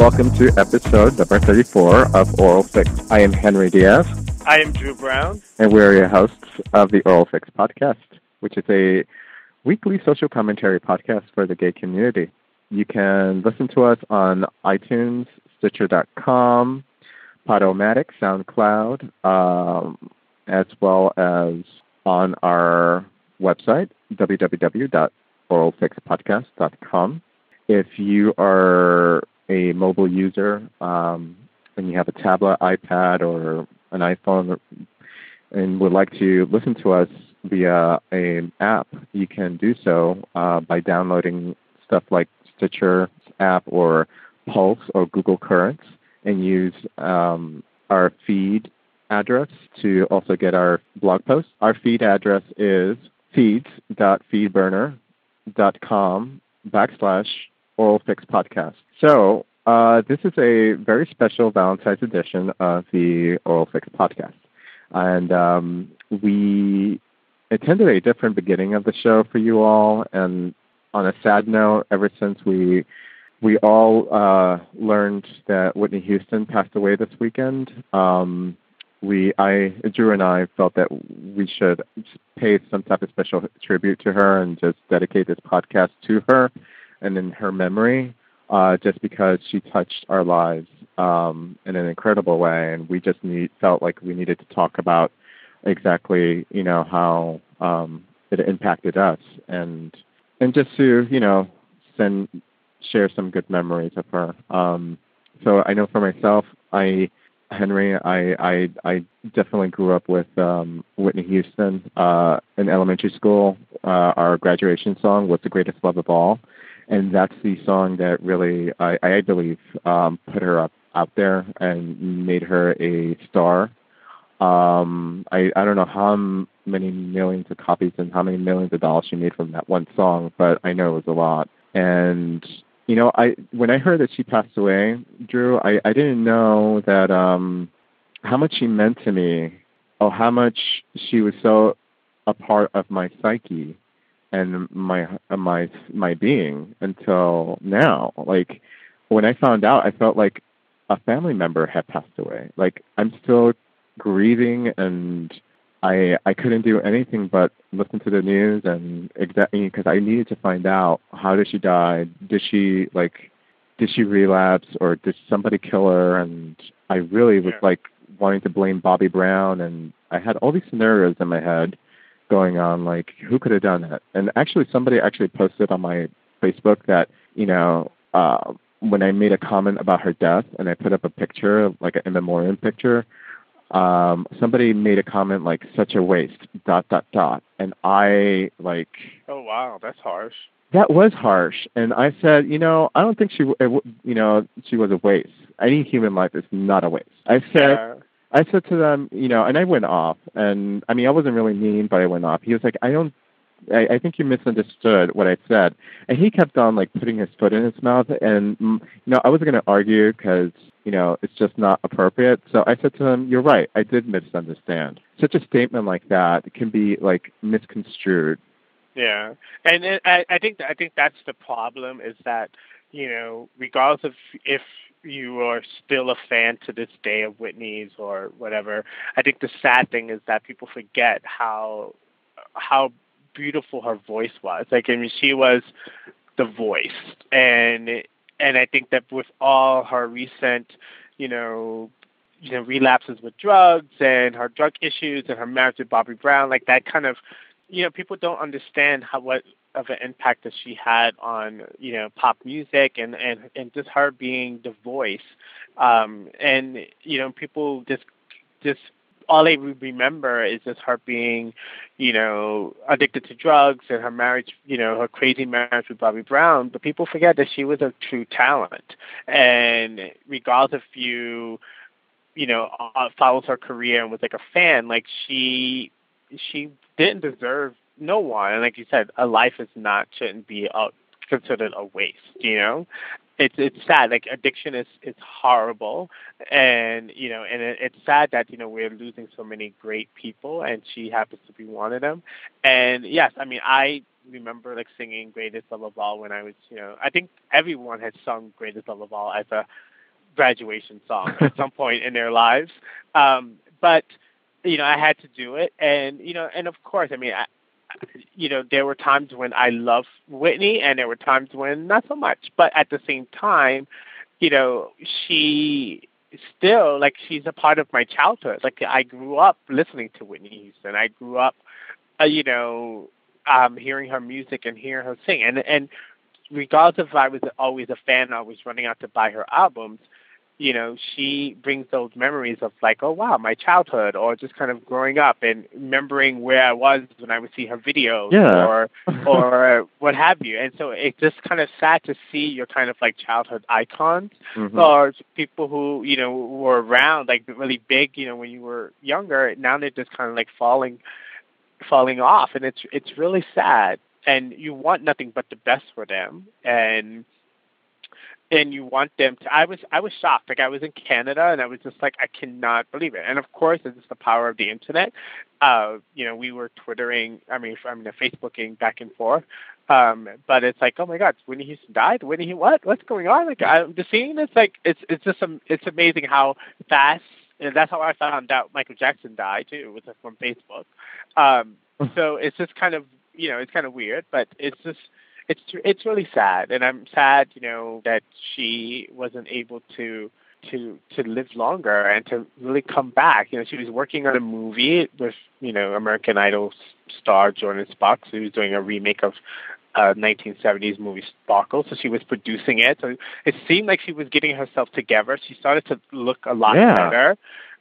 Welcome to episode number 34 of Oral Fix. I am Henry Diaz. I am Drew Brown. And we're your hosts of the Oral Fix podcast, which is a weekly social commentary podcast for the gay community. You can listen to us on iTunes, Stitcher.com, Podomatic, SoundCloud, um, as well as on our website, www.oralfixpodcast.com. If you are a mobile user um, and you have a tablet, iPad, or an iPhone and would like to listen to us via an app, you can do so uh, by downloading stuff like Stitcher app or Pulse or Google Currents and use um, our feed address to also get our blog posts. Our feed address is feeds.feedburner.com backslash oral fix podcast. So uh, this is a very special Valentine's edition of the Oral Fix podcast. And um, we intended a different beginning of the show for you all. And on a sad note, ever since we we all uh, learned that Whitney Houston passed away this weekend, um, we I Drew and I felt that we should pay some type of special tribute to her and just dedicate this podcast to her and in her memory uh, just because she touched our lives um, in an incredible way, and we just need, felt like we needed to talk about exactly you know how um, it impacted us, and and just to you know send share some good memories of her. Um, so I know for myself, I Henry, I I, I definitely grew up with um, Whitney Houston uh, in elementary school. Uh, our graduation song was "The Greatest Love of All." And that's the song that really I, I believe um, put her up out there and made her a star. Um, I I don't know how many millions of copies and how many millions of dollars she made from that one song, but I know it was a lot. And you know, I when I heard that she passed away, Drew, I I didn't know that um how much she meant to me, or how much she was so a part of my psyche and my my my being until now. Like when I found out, I felt like a family member had passed away. Like I'm still grieving, and I I couldn't do anything but listen to the news and exactly because I needed to find out how did she die? Did she like did she relapse or did somebody kill her? And I really was yeah. like wanting to blame Bobby Brown, and I had all these scenarios in my head going on like who could have done that and actually somebody actually posted on my facebook that you know uh when i made a comment about her death and i put up a picture like an in memoriam picture um somebody made a comment like such a waste dot dot dot. And i like oh wow. That's harsh. That was harsh. And i said you know i don't think she you know she was a waste. Any human life is not a waste. I said yeah. I said to them, you know, and I went off, and I mean, I wasn't really mean, but I went off. He was like, I don't, I, I think you misunderstood what I said, and he kept on like putting his foot in his mouth, and mm, you know, I wasn't going to argue because you know it's just not appropriate. So I said to him, you're right, I did misunderstand. Such a statement like that can be like misconstrued. Yeah, and it, I, I think I think that's the problem is that you know, regardless of if you are still a fan to this day of Whitney's or whatever. I think the sad thing is that people forget how how beautiful her voice was. Like I mean, she was the voice, and and I think that with all her recent, you know, you know, relapses with drugs and her drug issues and her marriage with Bobby Brown, like that kind of, you know, people don't understand how what of an impact that she had on you know pop music and and and just her being the voice. Um and you know people just just all they remember is just her being you know addicted to drugs and her marriage you know her crazy marriage with Bobby Brown. But people forget that she was a true talent. And regardless if you you know uh, follows her career and was like a fan like she she didn't deserve no one. And like you said, a life is not shouldn't be a, considered a waste. You know, it's it's sad. Like addiction is is horrible, and you know, and it, it's sad that you know we're losing so many great people, and she happens to be one of them. And yes, I mean, I remember like singing "Greatest Love of All" when I was, you know, I think everyone has sung "Greatest Love of All" as a graduation song at some point in their lives. Um, but you know, I had to do it, and you know, and of course, I mean, I, you know, there were times when I loved Whitney, and there were times when not so much. But at the same time, you know, she still like she's a part of my childhood. Like I grew up listening to Whitney Houston. I grew up, uh, you know, um, hearing her music and hearing her sing. And and regardless if I was always a fan, I was running out to buy her albums you know, she brings those memories of like, oh wow, my childhood, or just kind of growing up and remembering where I was when I would see her videos, yeah. or or what have you. And so it's just kind of sad to see your kind of like childhood icons, mm-hmm. or people who you know were around like really big, you know, when you were younger. Now they're just kind of like falling, falling off, and it's it's really sad. And you want nothing but the best for them, and and you want them to i was i was shocked. Like i was in canada and i was just like i cannot believe it. And of course it's the power of the internet. Uh you know we were twittering i mean i mean facebooking back and forth. Um but it's like oh my god whitney houston died? Whitney he what? What's going on? Like i'm just seeing this like it's it's just um, it's amazing how fast and that's how i found out michael jackson died too was from facebook. Um so it's just kind of you know it's kind of weird but it's just it's it's really sad, and I'm sad, you know, that she wasn't able to to to live longer and to really come back. You know, she was working on a movie with you know American Idol star Jordin Sparks, who was doing a remake of uh 1970s movie Sparkle. So she was producing it. So it seemed like she was getting herself together. She started to look a lot yeah. better.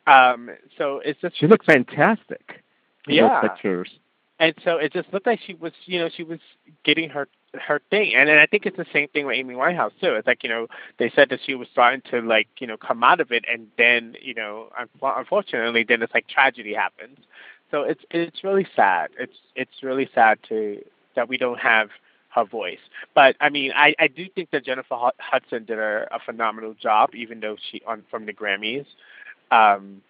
Um, so it's just she looked fantastic. Yeah. pictures. And so it just looked like she was, you know, she was getting her her thing. And, and I think it's the same thing with Amy Winehouse too. It's like you know they said that she was starting to like you know come out of it, and then you know unfortunately then it's like tragedy happens. So it's it's really sad. It's it's really sad to that we don't have her voice. But I mean, I I do think that Jennifer Hudson did a, a phenomenal job, even though she on from the Grammys. Um,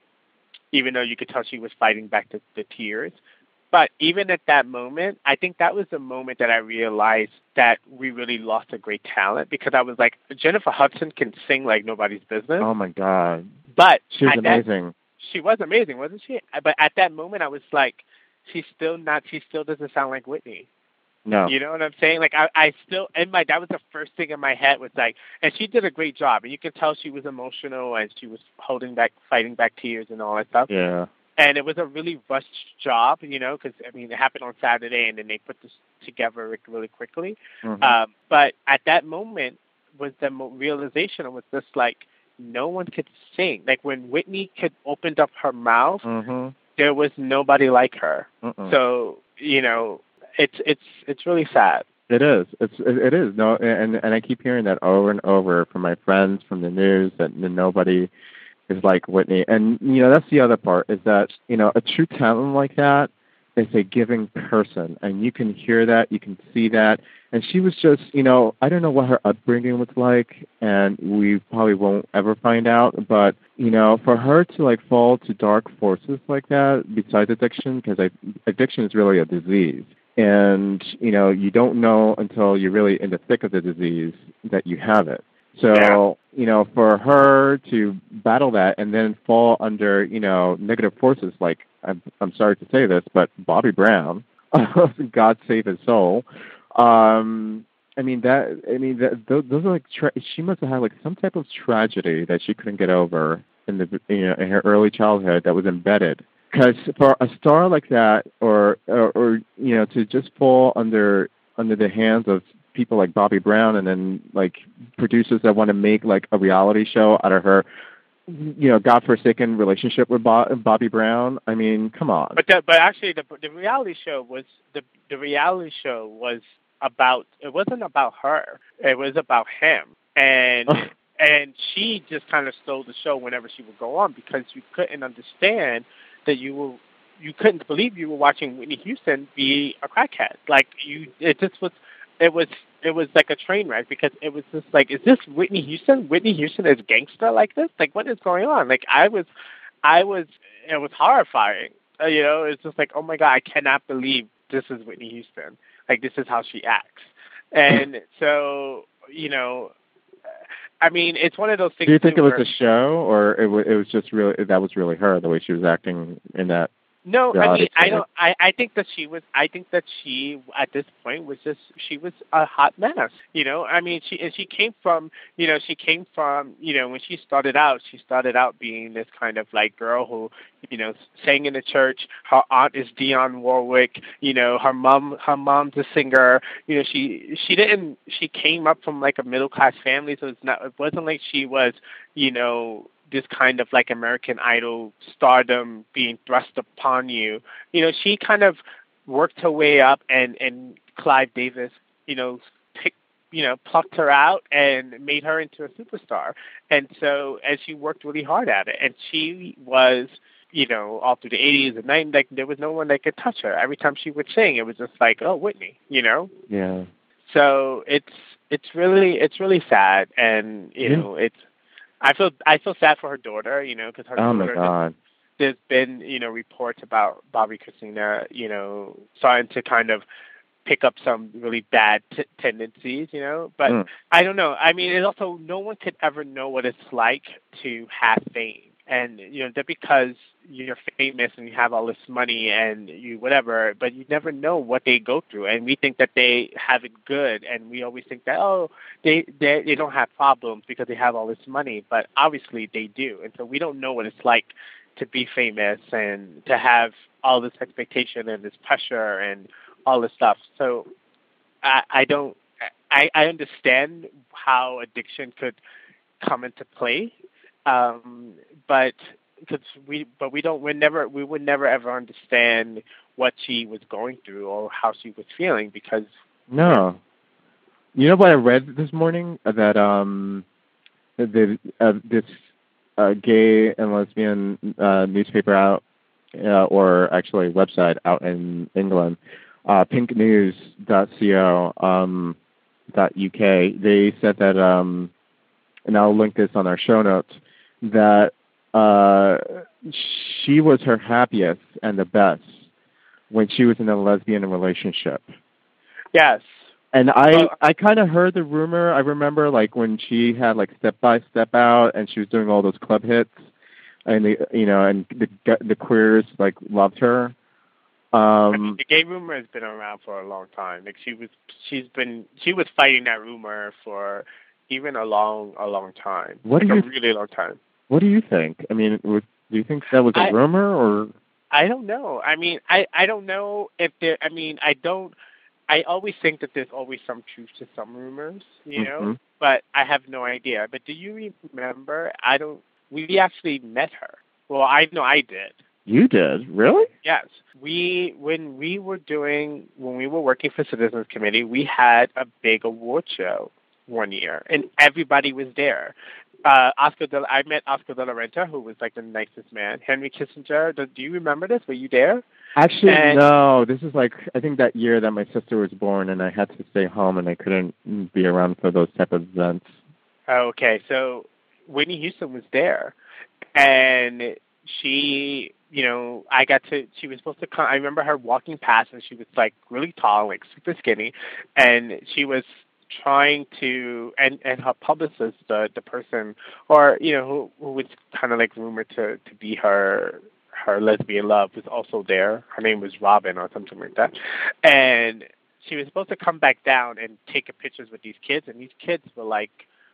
even though you could tell she was fighting back the, the tears. But even at that moment, I think that was the moment that I realized that we really lost a great talent because I was like, Jennifer Hudson can sing like nobody's business. Oh my god! But she was amazing. That, she was amazing, wasn't she? But at that moment, I was like, she's still not. She still doesn't sound like Whitney. No. You know what I'm saying? Like I, I still and my that was the first thing in my head was like, and she did a great job, and you could tell she was emotional and she was holding back, fighting back tears and all that stuff. Yeah and it was a really rushed job, you know, because I mean it happened on Saturday, and then they put this together really quickly. Mm-hmm. Um, but at that moment was the realization was just like no one could sing. Like when Whitney could opened up her mouth, mm-hmm. there was nobody like her. Mm-mm. So you know, it's it's it's really sad. It is. It's it is. No, and and I keep hearing that over and over from my friends, from the news, that nobody is like Whitney. And you know, that's the other part is that you know a true talent like that is a giving person, and you can hear that, you can see that. And she was just, you know, I don't know what her upbringing was like, and we probably won't ever find out. But you know, for her to like fall to dark forces like that, besides addiction, because addiction is really a disease and you know you don't know until you're really in the thick of the disease that you have it so, yeah. you know, for her to battle that and then fall under, you know, negative forces like I'm I'm sorry to say this, but Bobby Brown, God save his soul. Um I mean that I mean that those those are like tra- she must have had like some type of tragedy that she couldn't get over in the you know in her early childhood that was embedded because for a star like that or, or or you know to just fall under under the hands of people like Bobby Brown and then like producers that want to make like a reality show out of her you know godforsaken relationship with Bob, Bobby Brown. I mean, come on. But the, but actually the the reality show was the the reality show was about it wasn't about her. It was about him. And oh. and she just kind of stole the show whenever she would go on because you couldn't understand that you were you couldn't believe you were watching Whitney Houston be a crackhead. Like you, it just was it was it was like a train wreck because it was just like, is this Whitney Houston? Whitney Houston is gangster like this? Like, what is going on? Like, I was, I was, it was horrifying. Uh, you know, it's just like, oh my god, I cannot believe this is Whitney Houston. Like this is how she acts. And so, you know, I mean, it's one of those things. Do you think it was a show, or it, w- it was just really that was really her the way she was acting in that? No, I mean, I don't. I I think that she was. I think that she at this point was just she was a hot mess. You know, I mean, she and she came from. You know, she came from. You know, when she started out, she started out being this kind of like girl who, you know, sang in the church. Her aunt is Dionne Warwick. You know, her mom. Her mom's a singer. You know, she she didn't. She came up from like a middle class family, so it's not. It wasn't like she was. You know, this kind of like American Idol stardom being thrust upon you. You know, she kind of worked her way up, and and Clive Davis, you know, picked, you know, plucked her out and made her into a superstar. And so, and she worked really hard at it, and she was. You know, all through the 80s and 90s, like there was no one that could touch her. Every time she would sing, it was just like, oh, Whitney, you know. Yeah. So it's it's really it's really sad, and you Yeah. know, it's I feel I feel sad for her daughter, you know, because her Oh my daughter God. there's been you know reports about Bobbi Kristina, you know, starting to kind of pick up some really bad t- tendencies, you know. But Mm. I don't know. I mean, it's also no one could ever know what it's like to have fame, and you know that because you're famous and you have all this money and you whatever, but you never know what they go through. And we think that they have it good, and we always think that oh, they they they don't have problems because they have all this money, but obviously they do. And so we don't know what it's like to be famous and to have all this expectation and this pressure and all this stuff. So I, I don't. I, I understand how addiction could come into play, um, but because we but we don't we never we would never ever understand what she was going through or how she was feeling because No. You know what I read this morning Uh, that um the uh, this uh, gay and lesbian uh, newspaper out uh, or actually website out in England, uh, pinknews.co um, dot uk. They said that um, and I'll link this on our show notes that uh, she was her happiest and the best when she was in a lesbian relationship. yes And I Well- I kind of heard the rumor. I remember like when she had like Step by Step Out, and she was doing all those club hits, and the you know and the the queers like loved her. I mean, Um, the gay rumor has been around for a long time. Like she was, she's been, she was fighting that rumor for even a long, a long time. What like do a you- really long time. What do you think? I mean, was, do you think that was a I- rumor or? I don't know. I mean, I, I don't know if there. I mean, I don't. I always think that there's always some truth to some rumors, you know. Mhm. But I have no idea. But do you remember? I don't. We actually met her. Well, I know I did. You did really? Yes. We when we were doing when we were working for Citizens Committee, we had a big award show one year and everybody was there. Uh Oscar de I met Oscar de la Renta, who was like the nicest man. Henry Kissinger. Do, do you remember this? Were you there? Actually, And- no. This is like I think that year that my sister was born, and I had to stay home, and I couldn't be around for those type of events. Okay. So Whitney Houston was there, and she, you know, I got to. She was supposed to come. I remember her walking past, and she was like really tall, like super skinny, and she was trying to and and her publicist the the person or you know who who was kind of like rumored to to be her her lesbian love was also there. Her name was Robyn or something like that. And she was supposed to come back down and take pictures with these kids and these kids were like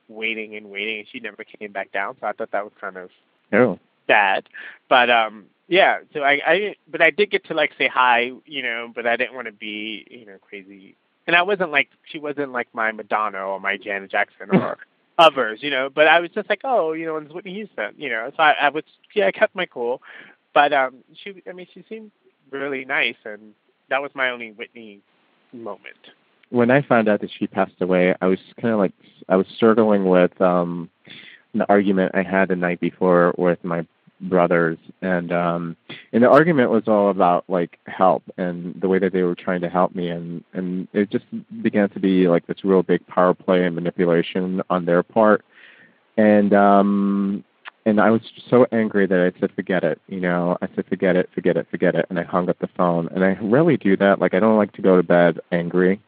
waiting and waiting and she never came back down. So i thought that was kind of Oh, bad but um yeah so i i but i did get to like say hi you know but i didn't want to be you know crazy and i wasn't like she wasn't like my madonna or my janet jackson or others you know but i was just like oh you know it's whitney houston you know so i, I was yeah i kept my cool. But um she i mean she seemed really nice and that was my only whitney moment. When I found out that she passed away, I was kind of like I was struggling with um an argument I had the night before with my brothers, and um and the argument was all about like help and the way that they were trying to help me, and and it just began to be like this real big power play and manipulation on their part, and um and I was so angry that I said, forget it. You know, I said, forget it, forget it, forget it. And I hung up the phone. And I rarely do that. Like, I don't like to go to bed angry.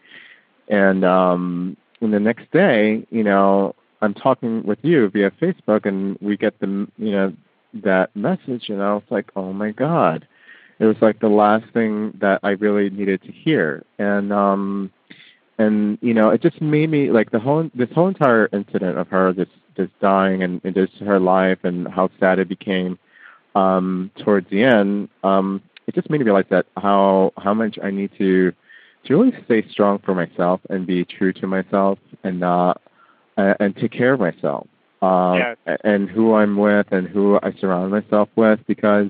And, um, and the next day, you know, I'm talking with you via Facebook and we get the, you know, that message and I was like, oh my God. It was like the last thing that I really needed to hear. And, um, and you know, it just made me like the whole this whole entire incident of her just just dying and, and just her life and how sad it became um, towards the end. Um, it just made me realize that how how much I need to to really stay strong for myself and be true to myself and not uh, and take care of myself um, yeah. and who I'm with and who I surround myself with because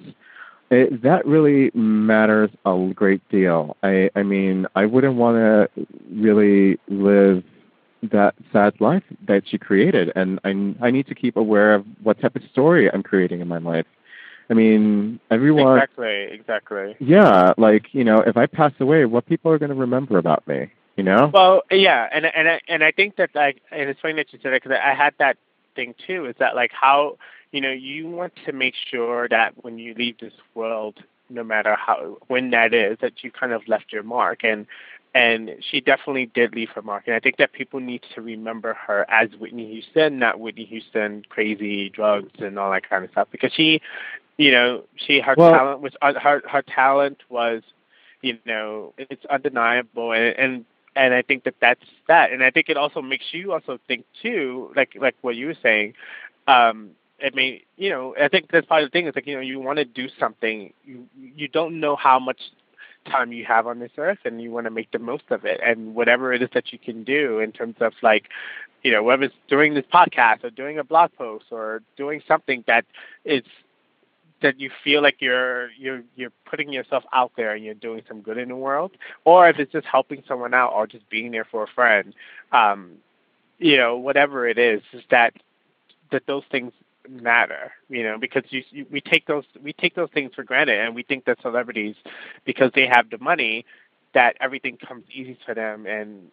it, that really matters a great deal. I, I mean, I wouldn't want to really live that sad life that she created, and I, I need to keep aware of what type of story I'm creating in my life. I mean, everyone. Exactly, exactly. Yeah, like you know, if I pass away, what people are going to remember about me? You know. Well, yeah, and and I, and I think that like, and it's funny that you said it because I had that thing too. Is that like how you know, you want to make sure that when you leave this world, no matter how when that is, that you kind of left your mark. And and she definitely did leave her mark. And I think that people need to remember her as Whitney Houston, not Whitney Houston, crazy drugs and all that kind of stuff. Because she, you know, she her well, talent was uh, her her talent was, you know, it's undeniable. And, and and I think that that's that. And I think it also makes you also think too, like like what you were saying. Um, I mean, you know, I think that's part of the thing. Is like, you know, you want to do something. You you don't know how much time you have on this earth, and you want to make the most of it. And whatever it is that you can do in terms of like, you know, whether it's doing this podcast or doing a blog post or doing something that is that you feel like you're you're you're putting yourself out there and you're doing some good in the world, or if it's just helping someone out or just being there for a friend, um, you know, whatever it is, is that that those things matter, you know, because you, you, we take those we take those things for granted, and we think that celebrities, because they have the money, that everything comes easy to them, and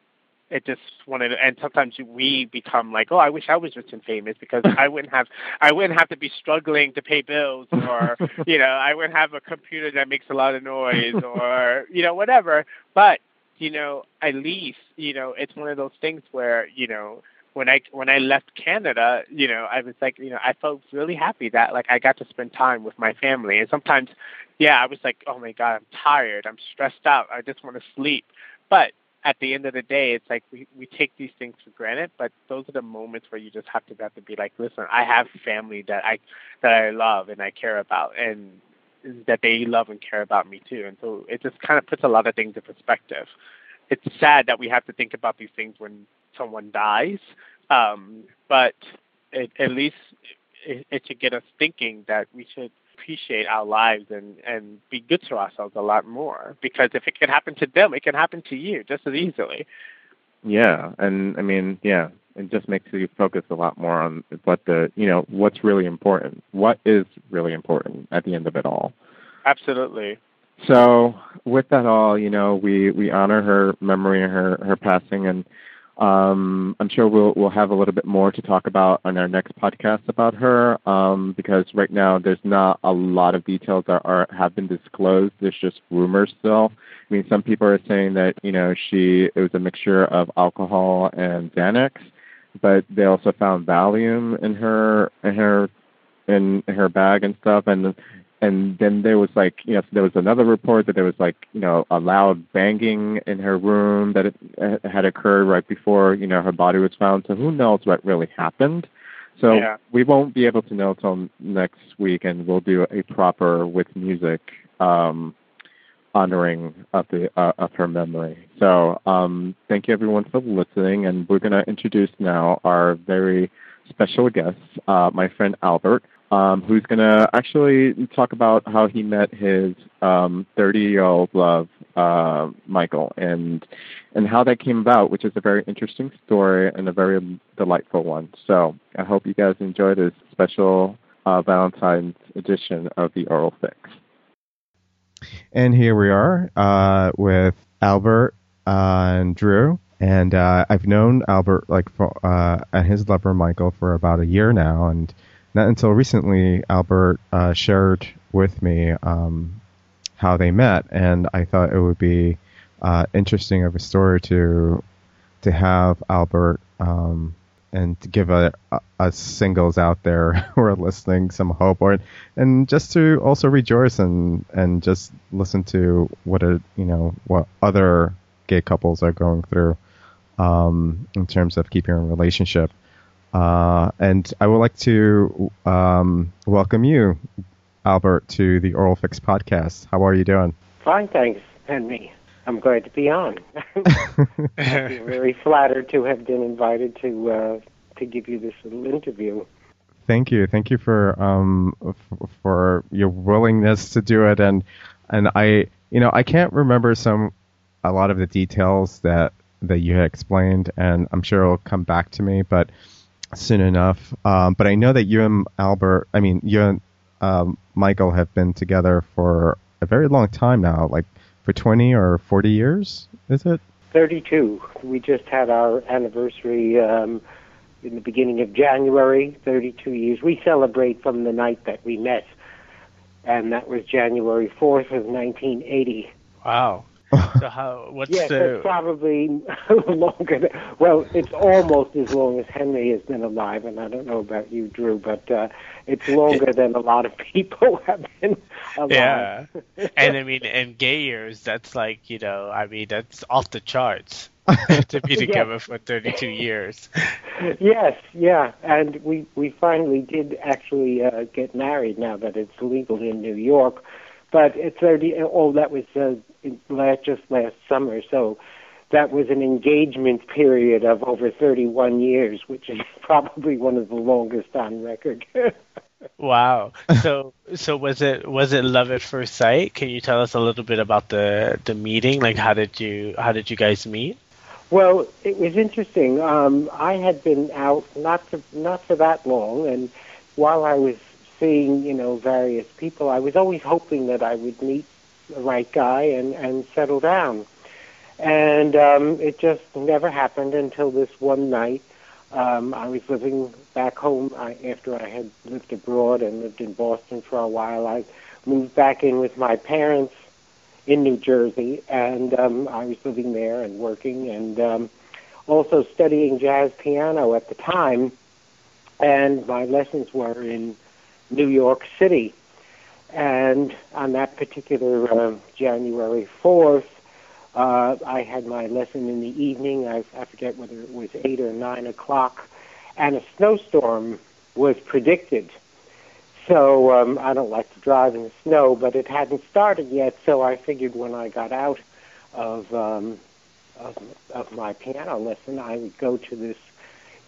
it just wanted. And sometimes we become like, oh, I wish I was rich and famous because I wouldn't have I wouldn't have to be struggling to pay bills, or you know, I wouldn't have a computer that makes a lot of noise, or you know, whatever. But you know, at least you know, it's one of those things where you know when I when I left Canada, you know, I was like, you know, I felt really happy that like I got to spend time with my family. And sometimes, yeah, I was like, oh my god, I'm tired, I'm stressed out, I just want to sleep. But at the end of the day, it's like we we take these things for granted, but those are the moments where you just have to have to be like, listen, I have family that I that I love and I care about, and that they love and care about me too. And so it just kind of puts a lot of things in perspective. It's sad that we have to think about these things when someone dies, um, but it, at least it, it should get us thinking that we should appreciate our lives and and be good to ourselves a lot more. Because if it can happen to them, it can happen to you just as easily. Yeah, and I mean, yeah, it just makes you focus a lot more on what the you know what's really important. What is really important at the end of it all. Absolutely. So with that all, you know, we we honor her memory and her her passing, and um, I'm sure we'll we'll have a little bit more to talk about on our next podcast about her um, because right now there's not a lot of details that are have been disclosed. There's just rumors still. I mean, some people are saying that you know she it was a mixture of alcohol and Xanax, but they also found Valium in her in her in her bag and stuff, and and then there was like you know there was another report that there was like you know a loud banging in her room that it, it had occurred right before you know her body was found. So who knows what really happened? So yeah. we won't be able to know till next week and we'll do a proper with music um honoring of the uh, of her memory. So um thank you everyone for listening and we're going to introduce now our very special guest uh my friend albert um, who's going to actually talk about how he met his 30-year-old um, love, uh, Michael, and and how that came about, which is a very interesting story and a very delightful one. So I hope you guys enjoy this special uh, Valentine's edition of the Oral Fix. And here we are uh, with Albert uh, and Drew. And uh, I've known Albert like for, uh, and his lover Michael for about a year now, and not until recently Albert uh, shared with me um, how they met, and I thought it would be uh, interesting of a story to to have Albert um, and to give a, a, singles out there who are listening some hope, or and just to also rejoice and and just listen to what a you know what other gay couples are going through um, in terms of keeping a relationship. Uh, and I would like to um, welcome you, Albert, to the Oral Fix podcast. How are you doing? Fine, thanks, Henry. I'm glad to be on. I'm very flattered to have been invited to uh, to give you this little interview. Thank you, thank you for um f- for your willingness to do it, and and I you know I can't remember some a lot of the details that that you had explained, and I'm sure it'll come back to me, but soon enough. Um, but I know that you and Albert, I mean you and um, Michael have been together for a very long time now, like for 20 or 40 years, is it? 32. We just had our anniversary um, in the beginning of January, 32 years. We celebrate from the night that we met, and that was January 4th of 1980. Wow. So how? What's yes, the? it's probably longer. Than, well, it's almost as long as Henry has been alive, and I don't know about you, Drew, but uh, it's longer than a lot of people have been alive. Yeah, and I mean, in gay years, that's like you know, I mean, that's off the charts to be together yes. for 32 years. yes, yeah, and we we finally did actually uh, get married now that it's legal in New York, but it's already oh that was uh, last just last summer, so that was an engagement period of over 31 years, which is probably one of the longest on record. wow. So so was it was it love at first sight? Can you tell us a little bit about the the meeting? Like how did you how did you guys meet? Well, it was interesting. Um, I had been out not for not for that long, and while I was seeing you know various people, I was always hoping that I would meet the right guy and and settle down. And um, it just never happened until this one night. Um, I was living back home I, after I had lived abroad and lived in Boston for a while. I moved back in with my parents in New Jersey, and um, I was living there and working and um, also studying jazz piano at the time. And my lessons were in New York City. And on that particular uh, January 4th, uh, I had my lesson in the evening. I, I forget whether it was 8 or 9 o'clock. And a snowstorm was predicted. So um, I don't like to drive in the snow, but it hadn't started yet. So I figured when I got out of um, of, of my piano lesson, I would go to this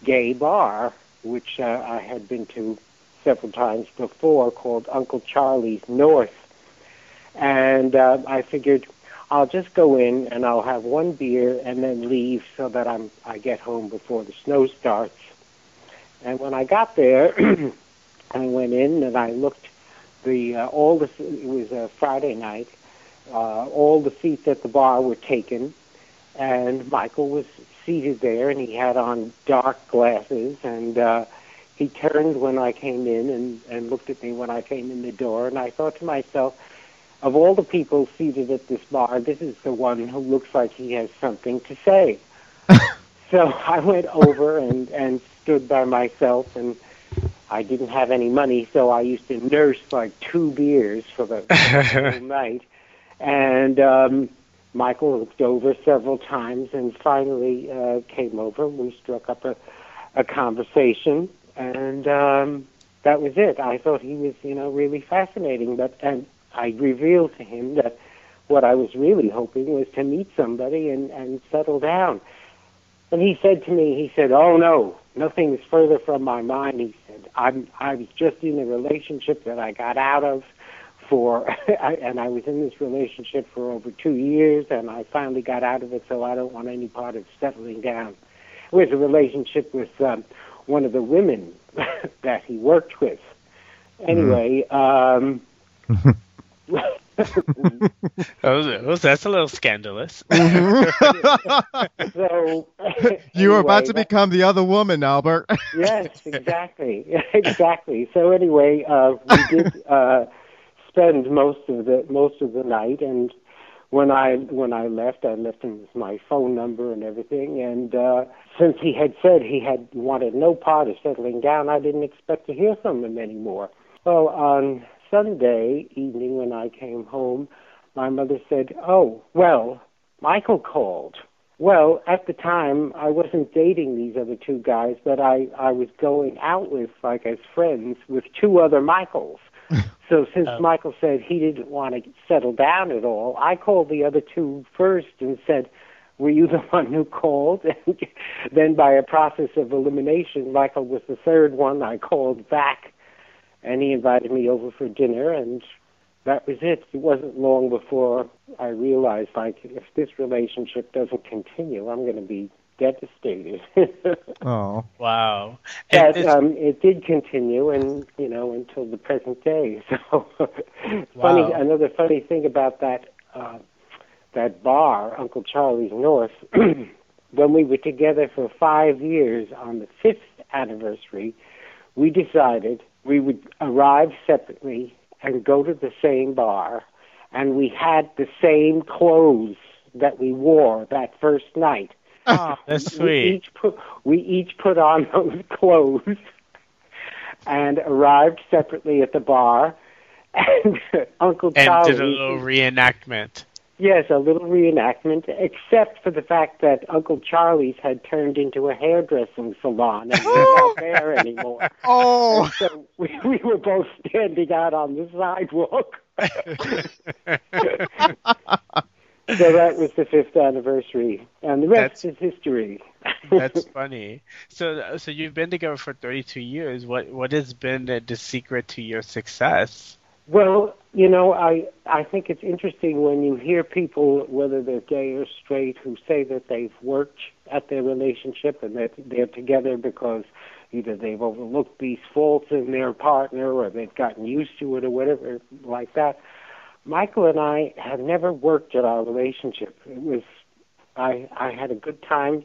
gay bar, which uh, I had been to several times before, called Uncle Charlie's North. And uh, I figured I'll just go in and I'll have one beer and then leave so that I'm I get home before the snow starts. And when I got there. I went in and I looked the uh, all the it was a Friday night. Uh, all the seats at the bar were taken, and Michael was seated there, and he had on dark glasses, and uh, he turned when I came in and and looked at me when I came in the door, and I thought to myself, of all the people seated at this bar, this is the one who looks like he has something to say. so I went over and and stood by myself and I didn't have any money, so I used to nurse like two beers for the whole night. And um, Michael looked over several times and finally uh, came over. We struck up a, a conversation, and um, that was it. I thought he was, you know, really fascinating. But and I revealed to him that what I was really hoping was to meet somebody and, and settle down. And he said to me, he said, "Oh no, nothing is further from my mind." He said, "I'm I was just in a relationship that I got out of for, and I was in this relationship for over two years, and I finally got out of it, so I don't want any part of settling down." It was a relationship with um, one of the women that he worked with. Anyway, um, oh, that's a little scandalous. so you were about to anyway, become the other woman, Albert. yes, exactly, exactly. So anyway, uh, we did uh, spend most of the most of the night, and when I when I left, I left him my phone number and everything. And uh, since he had said he had wanted no part of settling down, I didn't expect to hear from him anymore. Well, on Sunday evening when I came home, my mother said, "Oh, well, Michael called." Well, at the time, I wasn't dating these other two guys, but I I was going out with like as friends with two other Michaels. So since Oh. Michael said he didn't want to settle down at all, I called the other two first and said, "Were you the one who called?" And then by a process of elimination, Michael was the third one. I called back, and he invited me over for dinner, and that was it. It wasn't long before I realized, like, if this relationship doesn't continue, I'm going to be devastated. Oh, Wow. And but it's- um, it did continue, and you know, until the present day. So, funny. Wow. Another funny thing about that uh, that bar, Uncle Charlie's North. when we were together for five years, on the fifth anniversary, we decided we would arrive separately and go to the same bar, and we had the same clothes that we wore that first night. Oh, that's We sweet. each put we each put on those clothes and arrived separately at the bar. And Uncle And Charlie, did a little reenactment. yes, a little reenactment, except for the fact that Uncle Charlie's had turned into a hairdressing salon and not there anymore. oh, And so we, we were both standing out on the sidewalk. So that was the fifth anniversary, and the rest is history. That's funny. So, so you've been together for 32 years. What what has been the, the secret to your success? Well, you know, I I think it's interesting when you hear people, whether they're gay or straight, who say that they've worked at their relationship and that they're together because either they've overlooked these faults in their partner or they've gotten used to it or whatever like that. Michael and I have never worked at our relationship. It was I I had a good time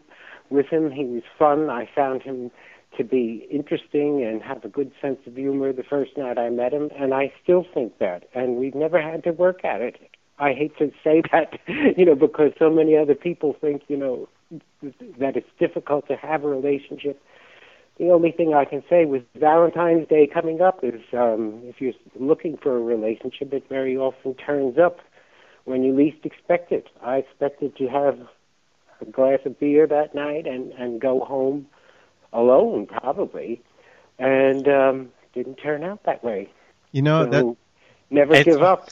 with him. He was fun. I found him to be interesting and have a good sense of humor the first night I met him, and I still think that. And we've never had to work at it. I hate to say that, you know, because so many other people think, you know, that it's difficult to have a relationship. The only thing I can say with Valentine's Day coming up is um, if you're looking for a relationship, it very often turns up when you least expect it. I expected to have a glass of beer that night and, and go home alone, probably, and um, didn't turn out that way. you know so that never give up.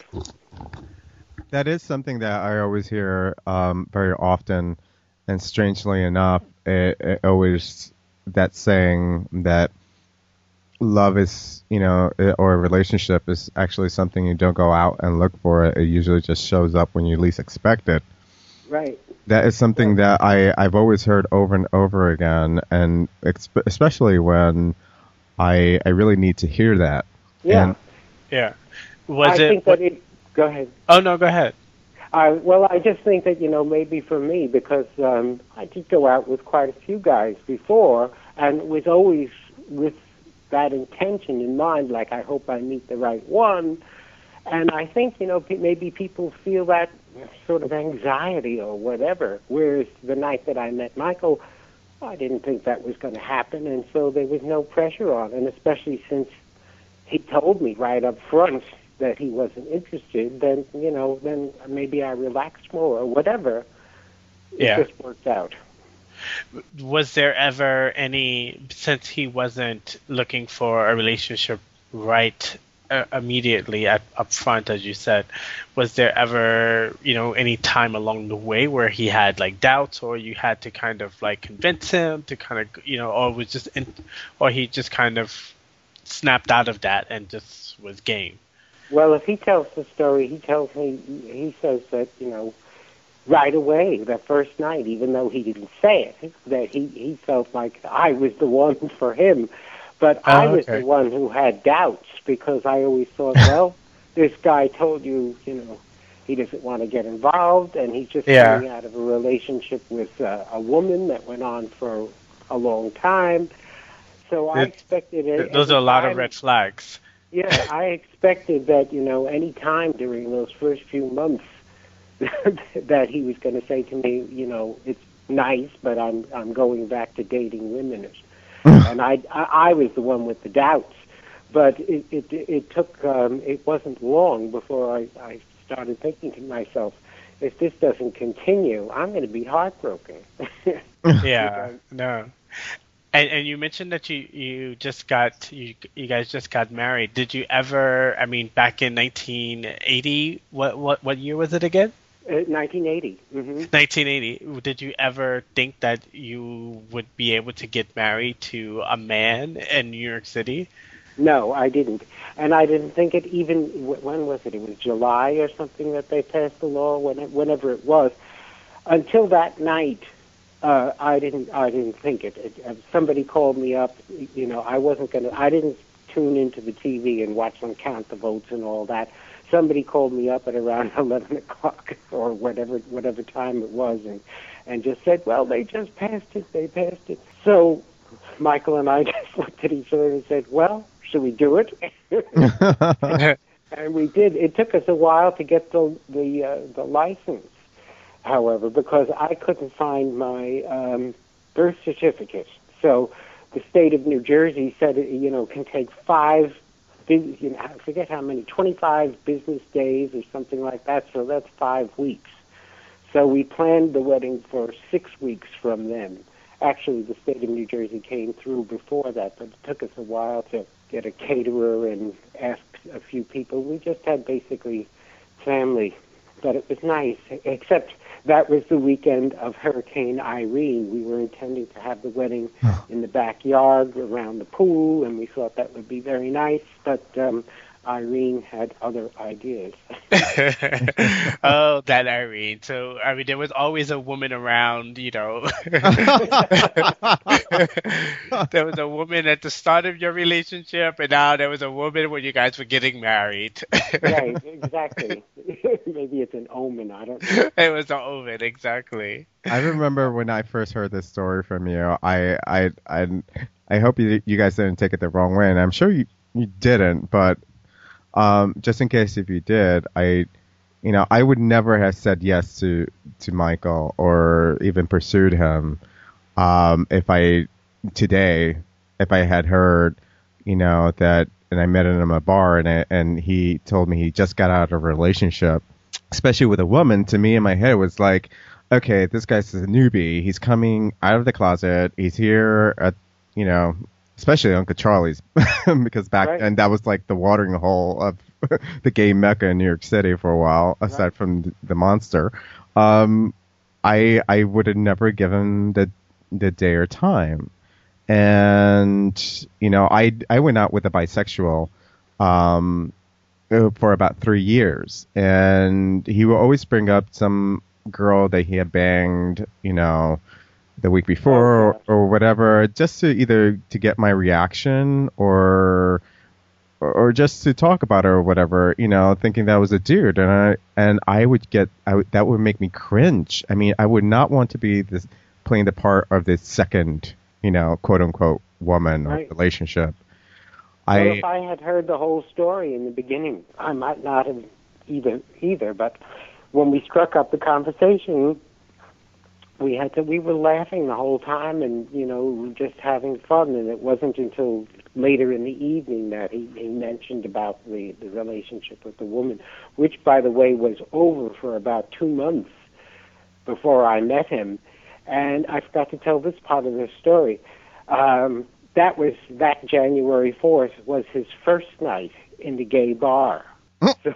that is something that I always hear um, very often, and strangely enough, it, it always that saying that love is, you know, eh, or a relationship is actually something you don't go out and look for. It usually just shows up when you least expect it. Right. That is something that I I've always heard over and over again, and exp- especially when I I really need to hear that. Yeah. And- Yeah. Was I it? think what- that it. Go ahead. oh no, go ahead. I, well, I just think that you know maybe for me because um, I did go out with quite a few guys before, and was always with that intention in mind. Like I hope I meet the right one, and I think you know maybe people feel that sort of anxiety or whatever. Whereas the night that I met Michael, I didn't think that was going to happen, and so there was no pressure on, and especially since he told me right up front that he wasn't interested, then you know, then maybe I relaxed more or whatever. It Yeah. just worked out. Was there ever any since he wasn't looking for a relationship right uh, immediately at up front, as you said? Was there ever you know any time along the way where he had like doubts, or you had to kind of like convince him to kind of you know, or was just in, or he just kind of snapped out of that and just was game. Well, if he tells the story, he tells me he says that you know right away that first night, even though he didn't say it, that he he felt like I was the one for him, but I Oh, was okay. the one who had doubts because I always thought, well, this guy told you, you know, he doesn't want to get involved, and he's just Yeah. coming out of a relationship with uh, a woman that went on for a long time. So I It- expected it. Those are a lot of red flags. Yeah, I expected that you know any time during those first few months that he was going to say to me, you know, it's nice, but I'm I'm going back to dating women, and I, I I was the one with the doubts. But it it, it took um, it wasn't long before I, I started thinking to myself, if this doesn't continue, I'm going to be heartbroken. Yeah, no. And and you mentioned that you you just got you you guys just got married. Did you ever? I mean, back in 1980, what what what year was it again? Uh, 1980. hmm 1980. Did you ever think that you would be able to get married to a man in New York City? No, I didn't, and I didn't think it even. When was it? It was July or something that they passed the law. When it, whenever it was, until that night, uh, I didn't. I didn't think it. it. uh, Somebody called me up. You know, I wasn't gonna. I didn't tune into the TV and watch them count the votes and all that. Somebody called me up at around eleven o'clock or whatever whatever time it was, and and just said, "Well, they just passed it. They passed it." So Michael and I just looked at each other and said, "Well, should we do it?" and we did. It took us a while to get the the uh, the license, however, because I couldn't find my um, birth certificate. So the state of New Jersey said it, you know can take five. You know, I forget how many, 25 business days or something like that. So that's five weeks. So we planned the wedding for six weeks from then. Actually, the state of New Jersey came through before that, but it took us a while to get a caterer and ask a few people. We just had basically family, but it was nice. Except that was the weekend of Hurricane Irene. We were intending to have the wedding in the backyard around the pool, and we thought that would be very nice. But um, Irene had other ideas. oh, that Irene. So, I mean, there was always a woman around, you know. there was a woman at the start of your relationship, and now there was a woman when you guys were getting married. right, exactly. Maybe it's an omen. I don't know. it was an omen, exactly. I remember when I first heard this story from you. I I I, I hope you you guys didn't take it the wrong way, and I'm sure you you didn't. But um, just in case if you did, I you know I would never have said yes to to Michael or even pursued him um, if I today if I had heard you know that and I met him in a bar and I, and he told me he just got out of a relationship, especially with a woman. To me in my head was like okay, this guy's a newbie. He's coming out of the closet. He's here at, you know, especially Uncle Charlie's, because back Right. then that was like the watering hole of the gay mecca in New York City for a while, aside Right. from the monster. Um, I I would have never given the the day or time, and you know, I I went out with a bisexual. Um, for about three years, and he will always bring up some girl that he had banged, you know, the week before or, or whatever, just to either to get my reaction or or or just to talk about her or whatever, you know, thinking that was a dude, and I and I would get I would, that would make me cringe. I mean, I would not want to be this playing the part of this second, you know, quote unquote woman or Right. relationship. Well, I if I had heard the whole story in the beginning, I might not have either. Either, but when we struck up the conversation, we had to. We were laughing the whole time, and you know, just having fun. And it wasn't until later in the evening that he, he mentioned about the the relationship with the woman, which, by the way, was over for about two months before I met him. And I forgot to tell this part of the story. Um, that was that January 4th was his first night in the gay bar. so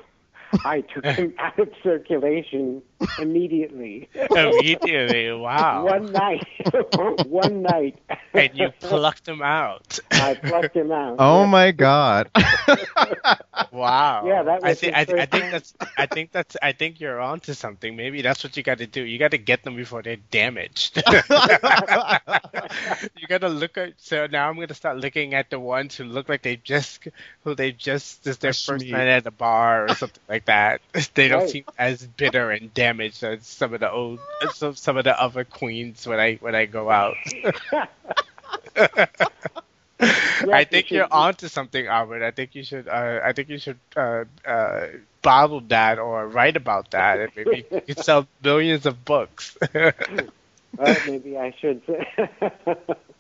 I took him out of circulation immediately. Immediately, wow. One night, one night. and you plucked him out. I plucked him out. Oh yeah. my god. Wow. Yeah, that I was think his I, I think that's I think that's I think you're onto something. Maybe that's what you got to do. You got to get them before they're damaged. you got to look at. So now I'm gonna start looking at the ones who look like they just who they just this is their Fresh first meat. night at the bar or something like that. They don't Right. seem as bitter and damaged as some of the old some some of the other queens when I when I go out. I think you're should- onto something, Albert. I think you should. Uh, I think you should uh, uh, bottle that or write about that, and maybe you could sell millions of books. Well, maybe I should.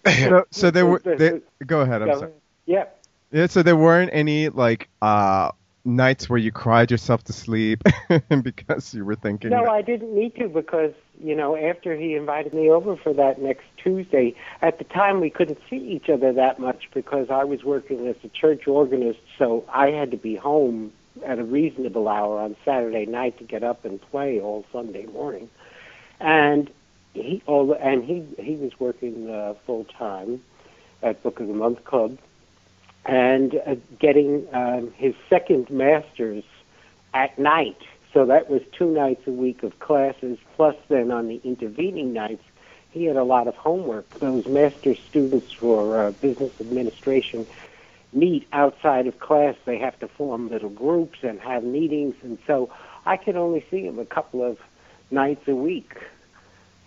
so, so there were. They, go ahead. I'm Go sorry. ahead. yeah. Yeah. So there weren't any like uh nights where you cried yourself to sleep because you were thinking. No, that- I didn't need to because, you know, after he invited me over for that next Tuesday, at the time we couldn't see each other that much because I was working as a church organist, so I had to be home at a reasonable hour on Saturday night to get up and play all Sunday morning. And he all and he he was working uh, full time at Book of the Month Club and uh, getting um, his second master's at night. So that was two nights a week of classes, plus then on the intervening nights, he had a lot of homework. Those master's students for uh, business administration meet outside of class. They have to form little groups and have meetings, and so I could only see him a couple of nights a week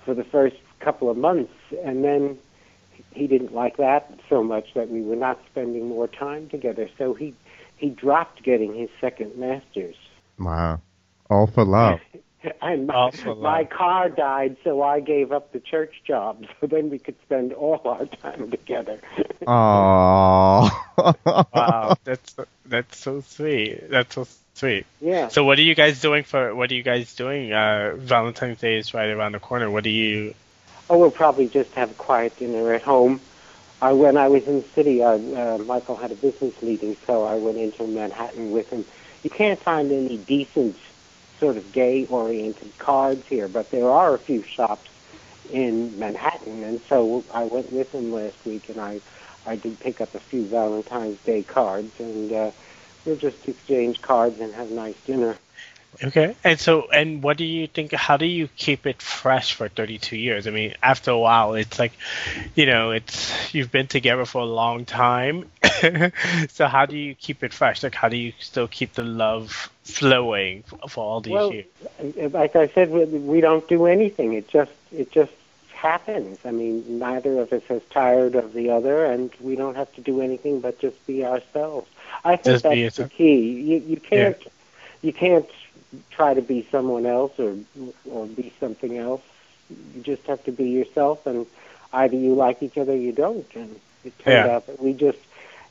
for the first couple of months, and then he didn't like that so much that we were not spending more time together. So he he dropped getting his second master's. Wow. All for love. And my, Also my love. car died, so I gave up the church job. So then we could spend all our time together. Aww. wow, that's that's so sweet. That's so sweet. yeah. So, what are you guys doing for? What are you guys doing? Uh, Valentine's Day is right around the corner. What do you? Oh, we'll probably just have a quiet dinner at home. I, when I was in the city, uh, uh, Michael had a business meeting, so I went into Manhattan with him. You can't find any decent sort of gay-oriented cards here, but there are a few shops in Manhattan, and so I went with him last week, and I, I did pick up a few Valentine's Day cards, and uh, we'll just exchange cards and have a nice dinner. Okay. And so, and what do you think? How do you keep it fresh for 32 years? I mean, after a while, it's like, you know, it's you've been together for a long time. so, how do you keep it fresh? Like, how do you still keep the love flowing for, for all these well, years? like I said, we, we don't do anything. It just it just happens. I mean, neither of us is tired of the other, and we don't have to do anything but just be ourselves. I think Just that's the key. You you can't you can't try to be someone else or or be something else. You just have to be yourself, and either you like each other, or you don't. And it turned Yeah. out that we just.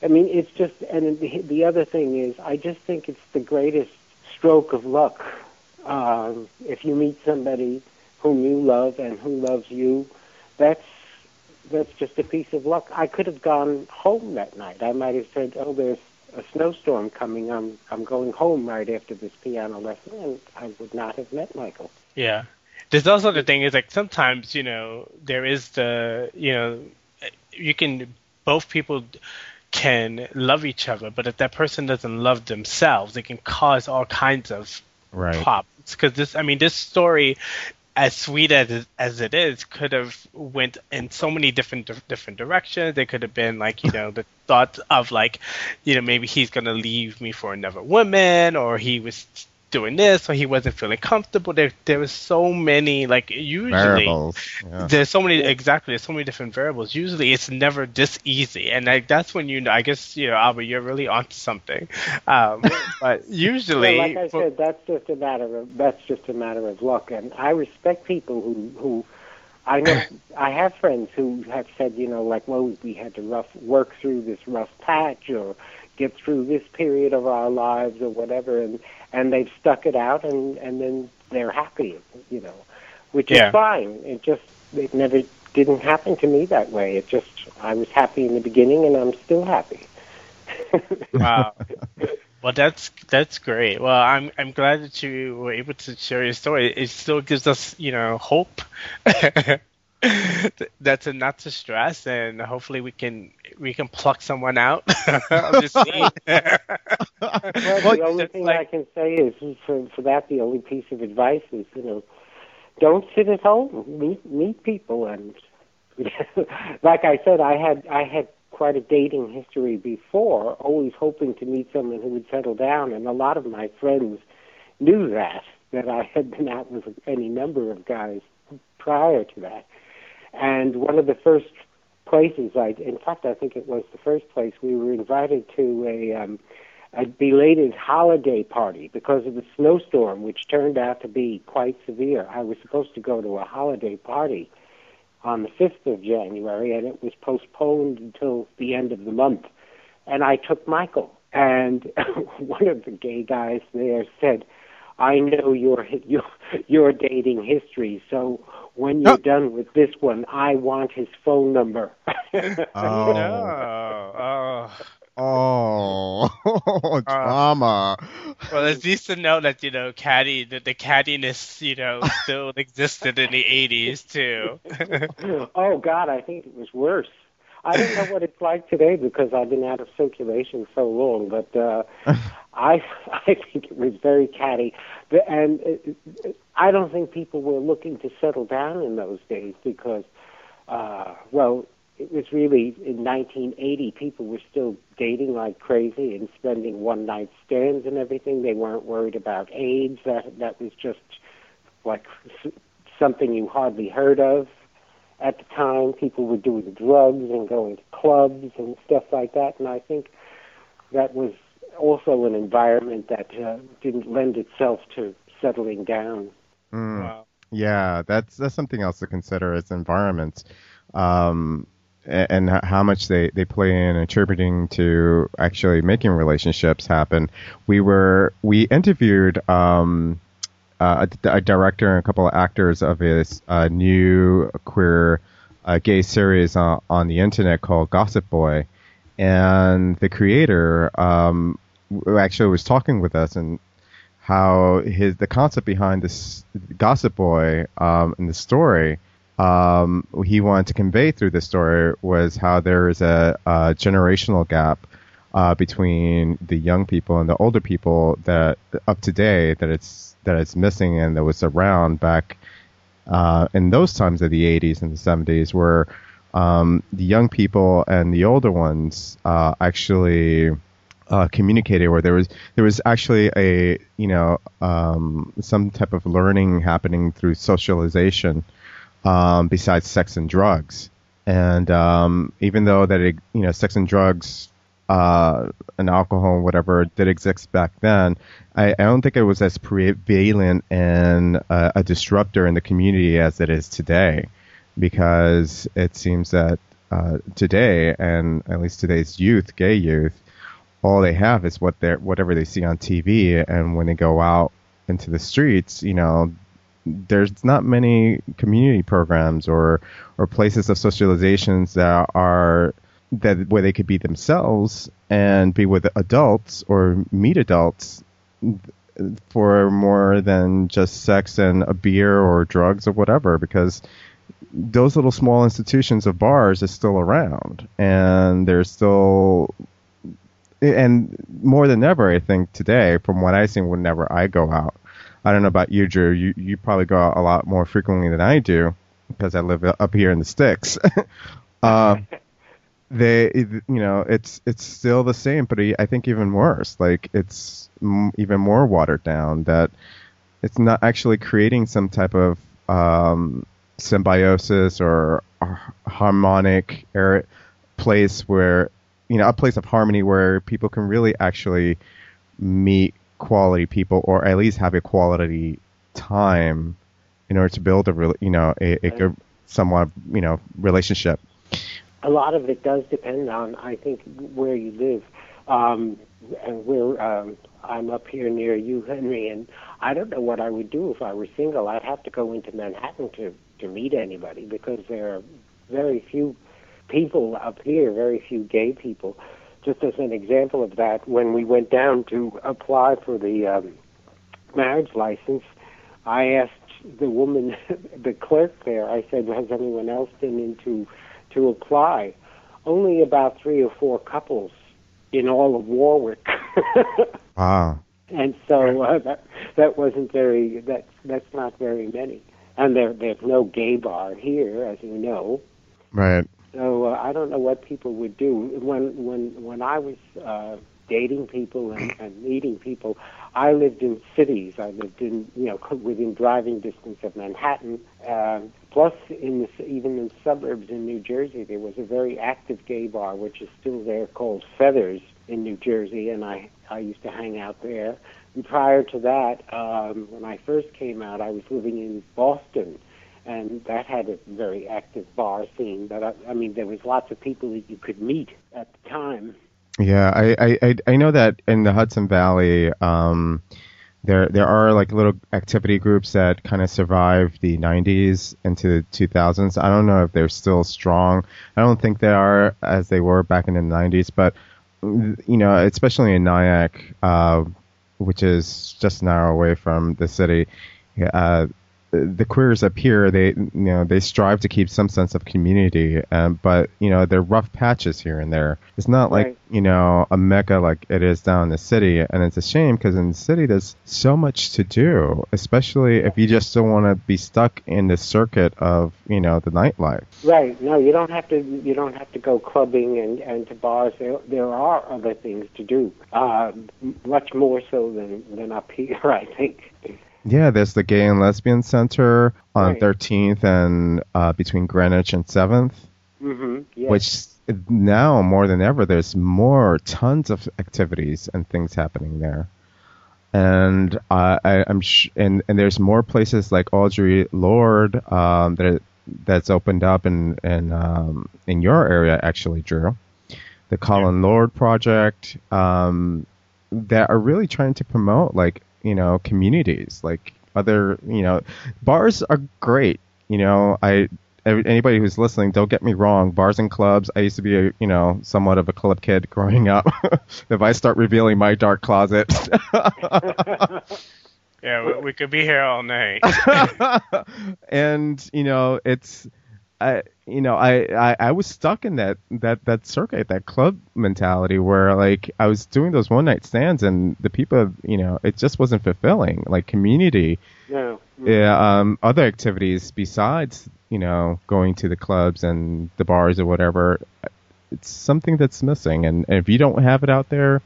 I mean, it's just, and the, the other thing is, I just think it's the greatest stroke of luck. Um, if you meet somebody whom you love and who loves you, that's that's just a piece of luck. I could have gone home that night. I might have said, "Oh, there's a snowstorm coming. I'm I'm going home right after this piano lesson," and I would not have met Michael. Yeah. There's also the thing is like sometimes you know there is the you know you can both people can love each other, but if that person doesn't love themselves, it can cause all kinds of right. problems. Because this, I mean, this story, as sweet as as it is, could have went in so many different different directions. There could have been like you know the thought of like, you know, maybe he's gonna leave me for another woman, or he was doing this, or he wasn't feeling comfortable. There there was so many like usually. Variables. Yeah. There's so many exactly. There's so many different variables. Usually, it's never this easy, and like that's when you know. I guess you know, Albert, you're really onto something. Um, but usually, Well, like I for- said, that's just a matter of that's just a matter of luck, and I respect people who who. I know I have friends who have said, you know, like, well, we had to rough work through this rough patch or get through this period of our lives or whatever, and and they've stuck it out, and and then they're happy, you know, which Yeah. is fine. It just it never didn't happen to me that way. It just I was happy in the beginning, and I'm still happy. wow. Well, that's that's great. Well, I'm I'm glad that you were able to share your story. It still gives us, you know, hope. that's enough to stress, and hopefully we can we can pluck someone out of the scene. well, the only thing like, I can say is for for that, the only piece of advice is you know, don't sit at home. Meet meet people, and like I said, I had I had quite a dating history before, always hoping to meet someone who would settle down, and a lot of my friends knew that that I had been out with any number of guys prior to that. And one of the first places I, in fact, I think it was the first place we were invited to a um, a belated holiday party because of the snowstorm, which turned out to be quite severe. I was supposed to go to a holiday party on the 5th of January, and it was postponed until the end of the month. And I took Michael, and one of the gay guys there said, "I know your your your dating history, so when you're oh. done with this one, I want his phone number." oh. no. oh. Oh, drama. Uh, well, it's nice to know that you know caddy that the cattiness you know still existed in the '80s too. oh God, I think it was worse. I don't know what it's like today because I've been out of circulation so long, but uh, I I think it was very catty, and uh, I don't think people were looking to settle down in those days because, uh, well, it was really in 1980 people were still dating like crazy and spending one night stands and everything. They weren't worried about aids that that was just like something you hardly heard of. At the time people were doing drugs and going to clubs and stuff like that and i think that was also an environment that uh, didn't lend itself to settling down mm. wow. yeah that's that's something else to consider as environments um, and how much they, they play in attributing to actually making relationships happen. We were we interviewed um, uh, a, a, director and a couple of actors of this uh, new queer uh, gay series on, on, the internet called Gossip Boy, and the creator um, actually was talking with us and how his the concept behind this Gossip Boy um, and the story um, he wanted to convey through the story was how there is a, a generational gap uh, between the young people and the older people that up today that it's that it's missing and that was around back uh, in those times of the 80s and the 70s where um, the young people and the older ones uh, actually uh, communicated where there was there was actually a you know um, some type of learning happening through socialization um, besides sex and drugs. And um, even though that it, you know sex and drugs uh, and alcohol and whatever did exist back then, I, I don't think it was as prevalent and uh, a disruptor in the community as it is today, because it seems that uh, today, and at least today's youth, gay youth, all they have is what they whatever they see on TV, and when they go out into the streets, you know, there's not many community programs or or places of socializations that are that where they could be themselves and be with adults or meet adults for more than just sex and a beer or drugs or whatever because those little small institutions of bars is still around and there's still and more than ever I think today from what I've seen whenever I go out I don't know about you, Drew. You you probably go out a lot more frequently than I do because I live up here in the sticks. uh, they, you know, it's it's still the same, but I think even worse. Like it's m- even more watered down. That it's not actually creating some type of um, symbiosis or harmonic er- place where you know a place of harmony where people can really actually meet quality people or at least have a quality time in order to build a you know a, a good somewhat you know relationship. A lot of it does depend on i think where you live. Um and where um i'm up here near you henry and i don't know what i would do if i were single. I'd have to go into manhattan to to meet anybody because there are very few people up here very few gay people just as an example of that, when we went down to apply for the um, marriage license, I asked the woman, the clerk there, I said, has anyone else been in to, to apply? Only about three or four couples in all of Warwick. wow. And so uh, that that wasn't very that that's not very many. And there there's no gay bar here, as you know. Right. So uh, I don't know what people would do when when when I was uh, dating people and, and meeting people. I lived in cities. I lived in you know within driving distance of Manhattan. Uh, plus, in the, even in suburbs in New Jersey, there was a very active gay bar, which is still there, called Feathers in New Jersey, and I I used to hang out there. And prior to that, um, when I first came out, I was living in Boston, and that had a very active bar scene. But I, I mean, there was lots of people that you could meet at the time. Yeah, I, I, I know that in the Hudson Valley, um, there there are like little activity groups that kind of survived the 90s into the 2000s. I don't know if they're still strong. I don't think they are as they were back in the 90s, but you know, especially in Nyack, uh, which is just an hour away from the city, uh, the queers up here, they you know they strive to keep some sense of community, um, but you know they're rough patches here and there. It's not like Right. you know a mecca like it is down in the city, and it's a shame because in the city there's so much to do, especially if you just don't want to be stuck in the circuit of you know the nightlife. Right. No, you don't have to. You don't have to go clubbing and and to bars. There there are other things to do. Uh, much more so than than up here, I think. Yeah, there's the Gay and Lesbian Center on Right. 13th and uh, between Greenwich and 7th. Mm-hmm. Yes. which now more than ever there's more tons of activities and things happening there and uh, I, I'm sh- and and there's more places like Audre Lorde um, that that's opened up in in um, in your area actually, Drew. The Colin Lord Project um, that are really trying to promote like you know communities like other you know bars are great. You know I anybody who's listening, don't get me wrong. Bars and clubs. I used to be a you know somewhat of a club kid growing up. if I start revealing my dark closet. Yeah, we, we could be here all night. and you know it's I you know I, I I was stuck in that that that circuit that club mentality where like I was doing those one night stands and the people you know it just wasn't fulfilling like community no. yeah um other activities besides you know going to the clubs and the bars or whatever it's something that's missing and, and if you don't have it out there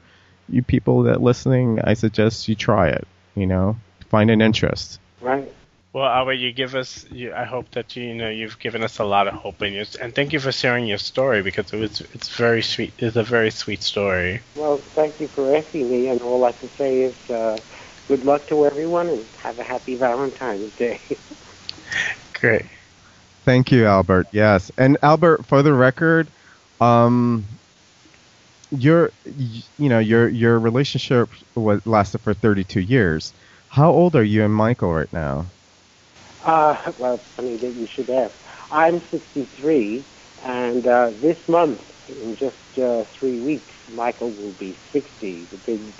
you people that listening I suggest you try it you know find an interest Right. Well, Albert, you give us. You, I hope that you, you know you've given us a lot of hope, and you and thank you for sharing your story because it was it's very sweet. It's a very sweet story. Well, thank you for asking me, and all I can say is uh, good luck to everyone, and have a happy Valentine's Day. Great. Thank you, Albert. Yes, and Albert, for the record, um, your you know your your relationship was lasted for 32 years. How old are you and Michael right now? Uh, well, it's funny that you should ask. I'm 63, and uh, this month, in just uh, three weeks, Michael will be 60, the big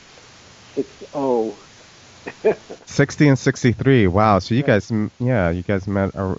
oh. 6-0. 60 and 63. Wow. So you guys, yeah, you guys met uh,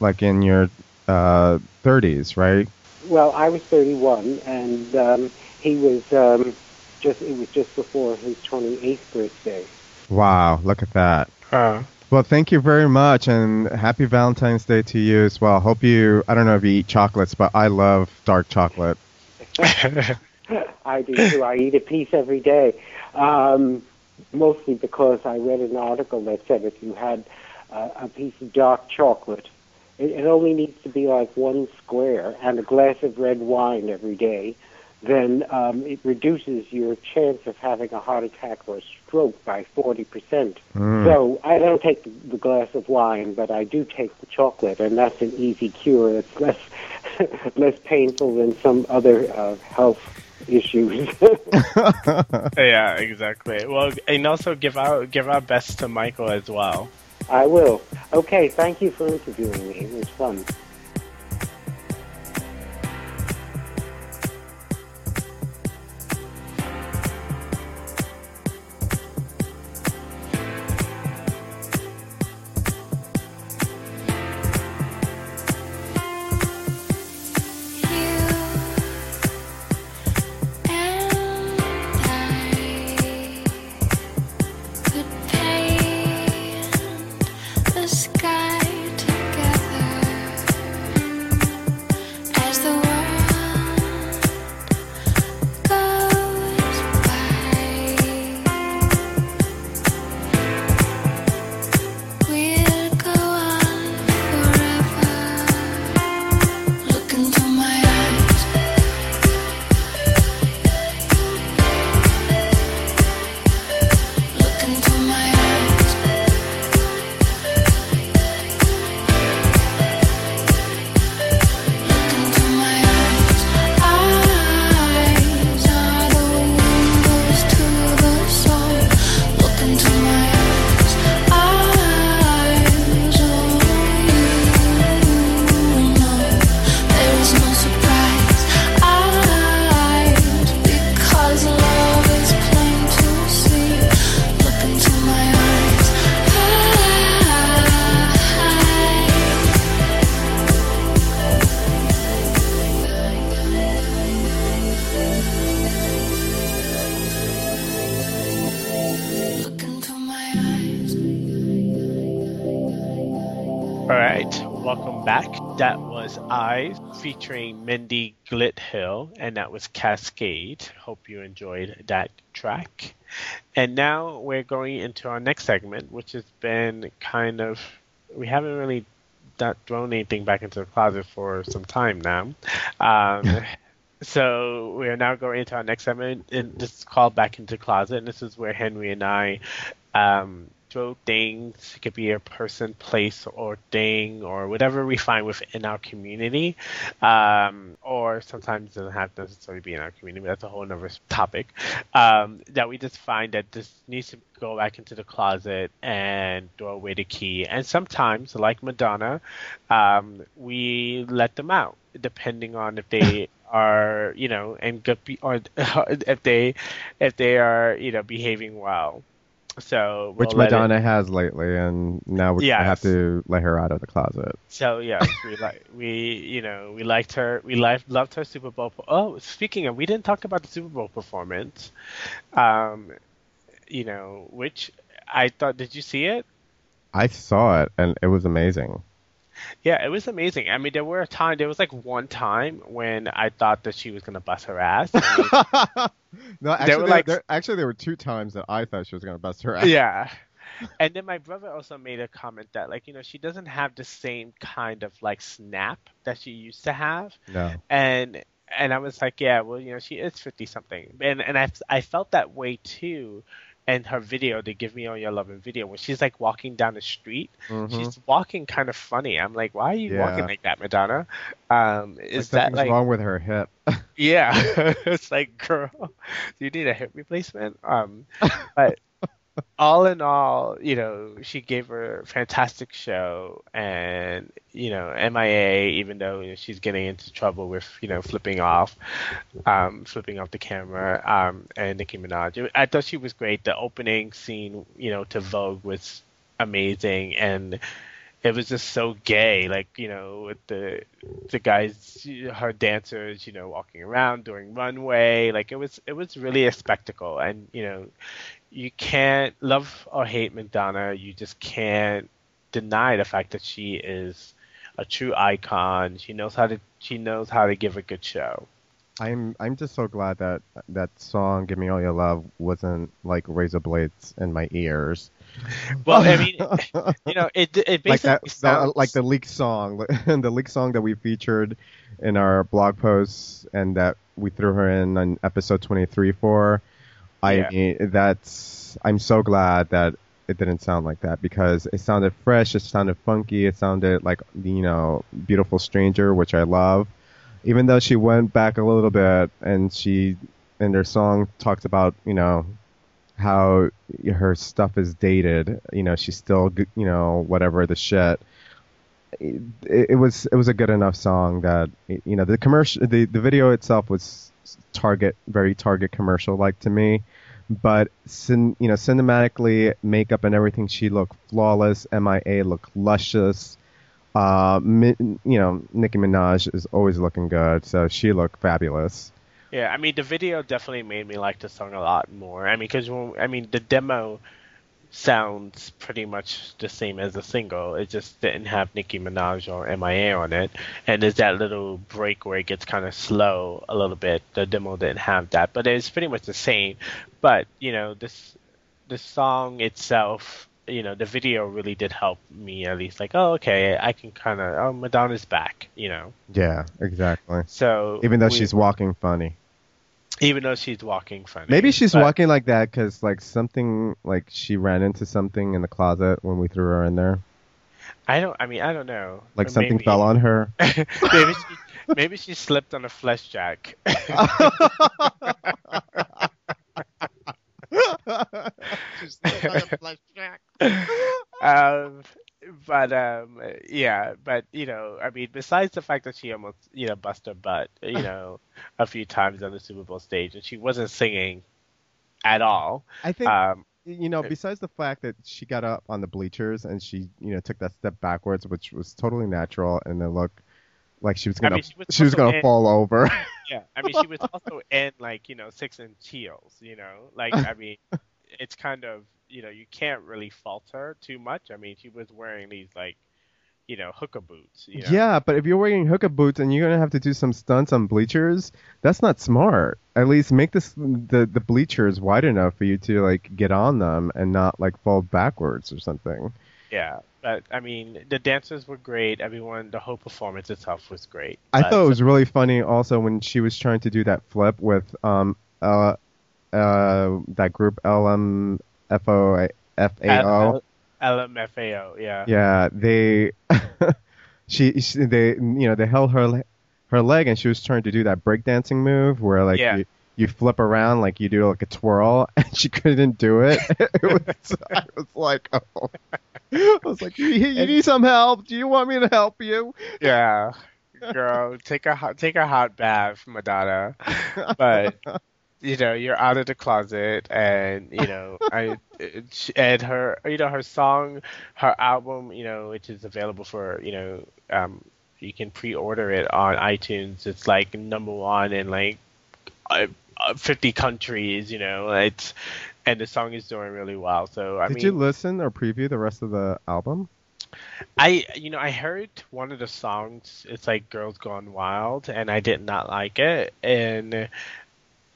like in your uh, 30s, right? well, I was 31, and um, he was um, just, it was just before his 28th birthday. Wow. Look at that. Huh. Well, thank you very much, and happy Valentine's Day to you as well. Hope you, I don't know if you eat chocolates, but I love dark chocolate. I do too. I eat a piece every day. Um, mostly because I read an article that said if you had uh, a piece of dark chocolate, it, it only needs to be like one square and a glass of red wine every day, then um, it reduces your chance of having a heart attack or a stroke by 40%. Mm. So I don't take the, the glass of wine, but I do take the chocolate, and that's an easy cure. It's less less painful than some other uh, health issues. yeah, exactly. Well, and also give our give our best to Michael as well. I will. Okay, thank you for interviewing me. It was fun. Was I featuring Mindy Gledhill, and that was Cascade. Hope you enjoyed that track. And now we're going into our next segment, which has been kind of we haven't really not thrown anything back into the closet for some time now. Um, so we are now going into our next segment, and this is called Back into the Closet, and this is where Henry and I um, throw things. It could be a person, place, or thing, or whatever we find within our community. Um, or sometimes it doesn't have to necessarily be in our community. But that's a whole other topic. Um, that we just find that this needs to go back into the closet and throw away the key. And sometimes, like Madonna, um, we let them out, depending on if they are, you know, and good, be- or if they, if they are, you know, behaving well. So Which we'll it- Madonna has lately, and now we Yes. have to let her out of the closet. So yeah, we like we you know we liked her. We liked loved her Super Bowl. Oh, speaking of, we didn't talk about the Super Bowl performance. Um, you know, which I thought. Did you see it? I saw it, and it was amazing. Yeah, it was amazing. I mean, there were a time. There was like one time when I thought that she was gonna bust her ass. I mean, no, actually, were there, like- there- actually, there were two times that I thought she was going to bust her ass. yeah. And then my brother also made a comment that like you know she doesn't have the same kind of like snap that she used to have. No. and and I was like, yeah, well, you know, she is fifty something, and and I I felt that way too. And her video, they give me all your love and video, when she's like walking down the street, Mhm. she's walking kind of funny. I'm like, why are you Yeah. walking like that, Madonna? Um, Like is that like, wrong with her hip? yeah? it's like, girl, do you need a hip replacement? Um, but all in all, you know, she gave her a fantastic show, and you know, MIA, even though you know, she's getting into trouble with you know flipping off, um, flipping off the camera, um, and Nicki Minaj. I thought she was great. The opening scene, you know, to Vogue was amazing, and it was just so gay, like you know, with the the guys, her dancers, you know, walking around doing runway, like it was it was really a spectacle, and you know, you can't love or hate Madonna, you just can't deny the fact that she is a true icon. She knows how to she knows how to give a good show. I'm I'm just so glad that that song "Give Me All Your Love" wasn't like razor blades in my ears. Well, I mean, you know, it it basically like that, sounds that like the leak song, the leak song that we featured in our blog posts, and that we threw her in on episode 23 for. I Yeah. mean, that's I'm so glad that it didn't sound like that because it sounded fresh, it sounded funky, it sounded like you know, beautiful stranger, which I love. Even though she went back a little bit and she in their song talked about you know how her stuff is dated. You know, she's still, you know, whatever the shit. It, it was it was a good enough song that you know the commercial the, the video itself was target very target commercial like to me. But cin, you know cinematically makeup and everything she looked flawless. Mia looked luscious. Uh mi, you know nicki minaj is always looking good so she looked fabulous. Yeah, I mean the video definitely made me like the song a lot more. I mean, because I mean the demo sounds pretty much the same as the single. It just didn't have Nicki Minaj or MIA on it, and there's that little break where it gets kind of slow a little bit. The demo didn't have that, but it's pretty much the same. But you know, this the song itself. You know, the video really did help me at least. Like, oh, okay, I can kind of, oh, Madonna's back. You know, yeah exactly so even though we- she's walking funny even though she's walking funny. Maybe she's but- walking like that because like something like she ran into something in the closet when we threw her in there. I don't. I mean, I don't know. Like Or something maybe- fell on her. maybe she, maybe she slipped on a flesh jack. um, but um, yeah. But you know, I mean, besides the fact that she almost you know bust her butt, you know, a few times on the Super Bowl stage, and she wasn't singing at all. I think Um, you know, besides the fact that she got up on the bleachers and she you know took that step backwards, which was totally natural, and it looked like she was gonna mean, she was she was gonna in- fall over. Yeah, I mean, she was also in like you know six inch heels. You know, like I mean, it's kind of you know you can't really fault her too much. I mean, she was wearing these like you know hookah boots. You know? Yeah, but if you're wearing hookah boots and you're gonna have to do some stunts on bleachers, that's not smart. At least make this the the bleachers wide enough for you to like get on them and not like fall backwards or something. Yeah, but I mean, the dancers were great. Everyone, the whole performance itself was great. I thought it was really funny also when she was trying to do that flip with um uh uh that group LMFO FAO. L- LMFAO. Yeah. Yeah, they she, she they you know they held her her leg and she was trying to do that breakdancing move where like Yeah. you, you flip around like you do like a twirl and she couldn't do it. it was I was like oh. I was like you, you need some help. Do you want me to help you? Yeah. Girl, take a hot, take a hot bath, Madonna. But you know, you're out of the closet, and you know, I and her, you know, her song, her album, you know, which is available for, you know, um, you can pre-order it on iTunes. It's like number one in like uh, uh, 50 countries, you know. It's and the song is doing really well. So I Did mean, you listen or preview the rest of the album? I you know I heard one of the songs. It's like "Girls Gone Wild," and I did not like it, and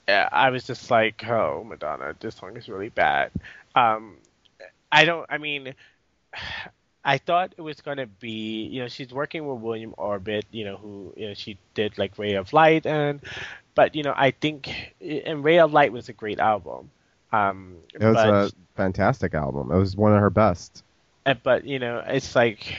uh, I was just like, "Oh, Madonna, this song is really bad." Um, I don't. I mean, I thought it was gonna be. You know, she's working with William Orbit. You know, who you know she did like "Ray of Light," and but you know I think and "Ray of Light" was a great album. Um, It was but, a fantastic album. It was one of her best. uh, but you know, it's like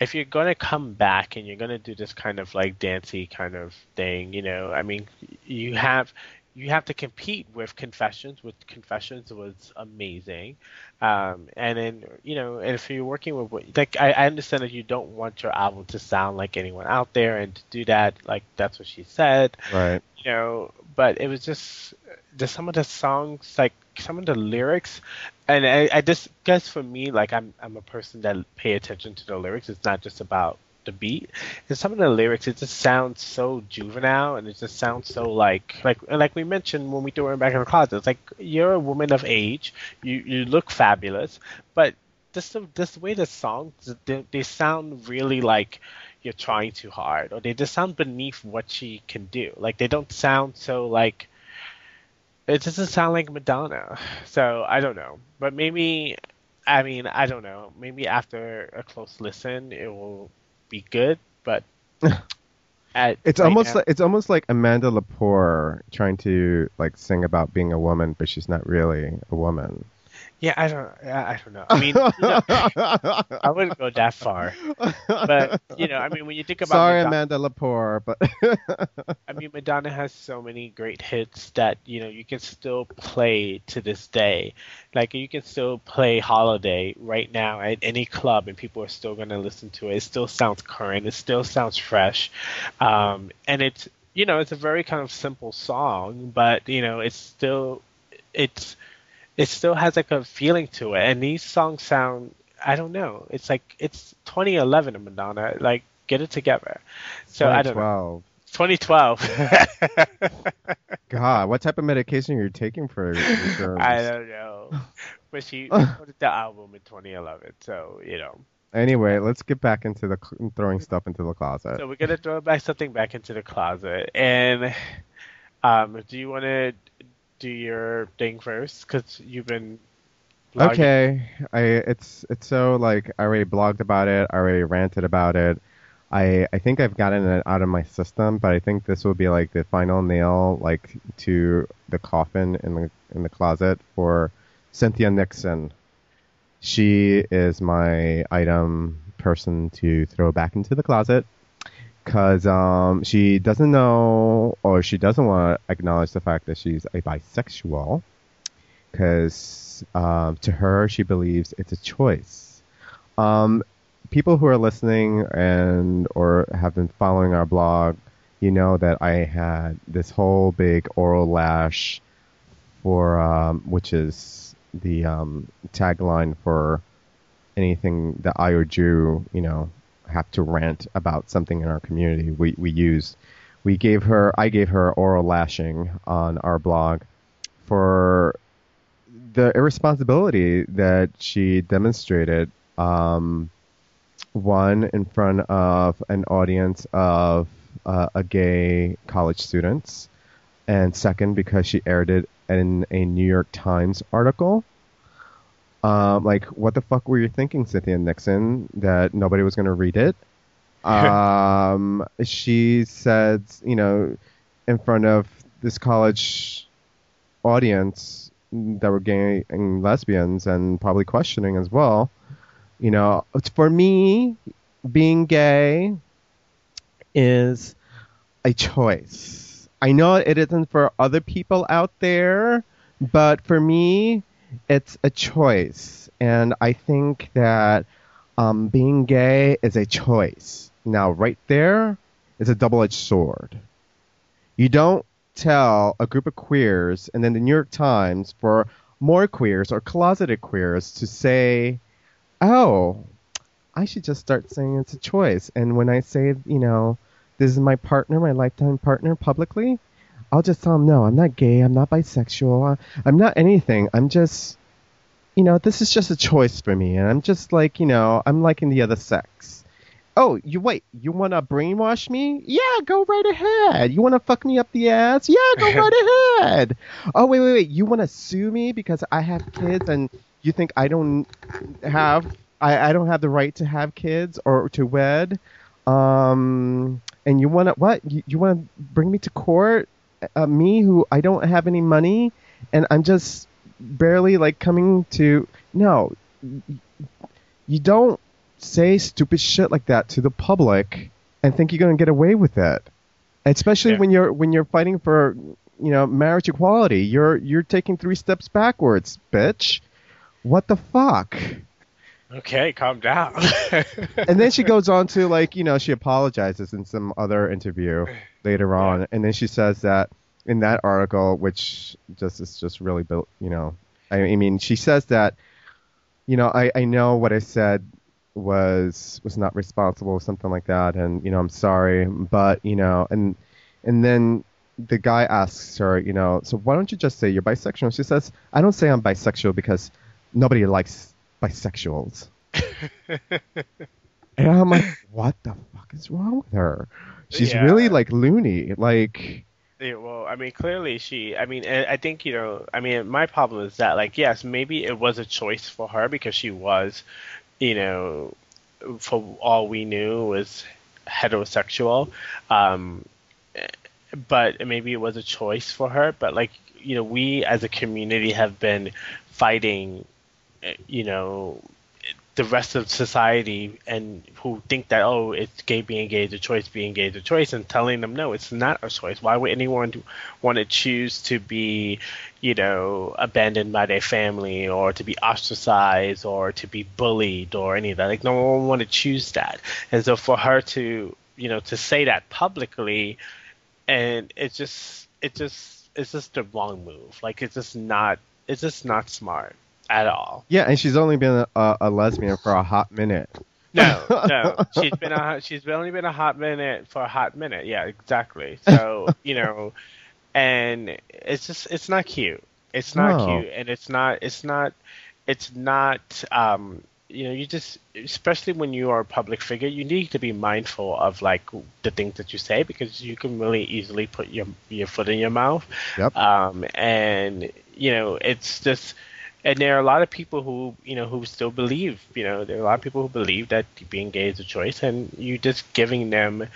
if you're gonna come back and you're gonna do this kind of like dancey kind of thing, you know, I mean, you have you have to compete with Confessions. With Confessions was amazing, um, and then you know, and if you're working with like, I, I understand that you don't want your album to sound like anyone out there, and to do that, like that's what she said Right. you know, but it was just just some of the songs, like some of the lyrics, and I, I just guess for me, like I'm I'm a person that pay attention to the lyrics. It's not just about the beat. And some of the lyrics, it just sounds so juvenile, and it just sounds so like like like we mentioned when we threw her back in the closet. It's like you're a woman of age, you you look fabulous, but this the way the songs they, they sound really like you're trying too hard or they just sound beneath what she can do like they don't sound so like it doesn't sound like madonna so i don't know but maybe i mean i don't know maybe after a close listen it will be good but at, It's right almost now- like it's almost like Amanda Lepore trying to like sing about being a woman, but she's not really a woman. Yeah i don't i I don't know i mean no, i wouldn't go that far but you know i mean when you think about Sorry, Madonna- Amanda Lepore, but I mean, Madonna has so many great hits that you know you can still play to this day. Like you can still play "Holiday" right now at any club, and people are still going to listen to it. It still sounds current. It still sounds fresh, um, and it's you know it's a very kind of simple song, but you know it's still it's it still has like a feeling to it. And these songs sound I don't know. It's like it's 2011 in Madonna. Like get it together. So I don't know. 2012. 2012. God, what type of medication are you taking for? I don't know. But she recorded the album in 2011, so you know. Anyway, let's get back into the cl- throwing stuff into the closet. So we're gonna throw back something back into the closet. And um, do you want to do your thing first? Because you've been. blogging. Okay, I it's it's so like I already blogged about it, I already ranted about it. I I think I've gotten it out of my system, but I think this will be like the final nail like to the coffin in the in the closet for Cynthia Nixon. She is my item person to throw back into the closet because um, she doesn't know or she doesn't want to acknowledge the fact that she's a bisexual because um, to her she believes it's a choice. Um, people who are listening and or have been following our blog, you know that I had this whole big oral lash for um, which is the um, tagline for anything that I or Drew, you know, have to rant about something in our community. We we use we gave her I gave her oral lashing on our blog for the irresponsibility that she demonstrated um, one in front of an audience of uh, a gay college students, and second because she aired it in a New York Times article. Um, like, what the fuck were you thinking, Cynthia Nixon, that nobody was going to read it? um, she said, you know, in front of this college audience that were gay and lesbians and probably questioning as well. You know, for me, being gay is a choice. I know it isn't for other people out there, but for me, it's a choice. And I think that um, being gay is a choice. Now, right there is a double edged sword. You don't tell a group of queers and then the New York Times for more queers or closeted queers to say, oh, I should just start saying it's a choice. And when I say, you know, this is my partner, my lifetime partner publicly, I'll just tell them, no, I'm not gay, I'm not bisexual, I'm not anything. I'm just, you know, this is just a choice for me. And I'm just like, you know, I'm liking the other sex. Oh, you wait. You want to brainwash me? Yeah, go right ahead. You want to fuck me up the ass? Yeah, go right ahead. Oh, wait, wait, wait. You want to sue me because I have kids and you think I don't have I, I don't have the right to have kids or to wed? Um, and you want to what? You, you want to bring me to court? Uh, me who I don't have any money and I'm just barely like coming to no. You don't say stupid shit like that to the public and think you're going to get away with it. Especially Yeah. when you're when you're fighting for you know marriage equality, you're you're taking three steps backwards, bitch. What the fuck? Okay, calm down. and then she goes on to like you know she apologizes in some other interview later on, and then she says that in that article, which just is just really built, you know, I, I mean she says that you know I I know what I said was was not responsible or something like that, and you know I'm sorry, but you know and and then the guy asks her, you know, so why don't you just say you're bisexual? She says, I don't say I'm bisexual because nobody likes bisexuals. And I'm like, what the fuck is wrong with her? She's Yeah. really like loony. Like, Yeah, well, I mean, clearly she. I mean, I think you know. I mean, my problem is that, like, yes, maybe it was a choice for her because she was, you know, for all we knew, was heterosexual. Um, but maybe it was a choice for her. But like, you know, we as a community have been fighting, you know, the rest of society and who think that oh it's gay being gay is a choice being gay is a choice and telling them no it's not a choice. Why would anyone want to choose to be you know abandoned by their family or to be ostracized or to be bullied or any of that? Like no one would want to choose that. And so for her to you know to say that publicly and it's just it just it's just the wrong move. Like it's just not it's just not smart at all yeah, and she's only been a, a lesbian for a hot minute. No, no. She's been a she's only been a hot minute for a hot minute. Yeah, exactly. So you know, and it's just it's not cute. It's not No. cute, and it's not it's not it's not um you know you just especially when you are a public figure you need to be mindful of like the things that you say because you can really easily put your your foot in your mouth Yep. um and you know it's just and there are a lot of people who you know who still believe you know there are a lot of people who believe that being gay is a choice and you're just giving them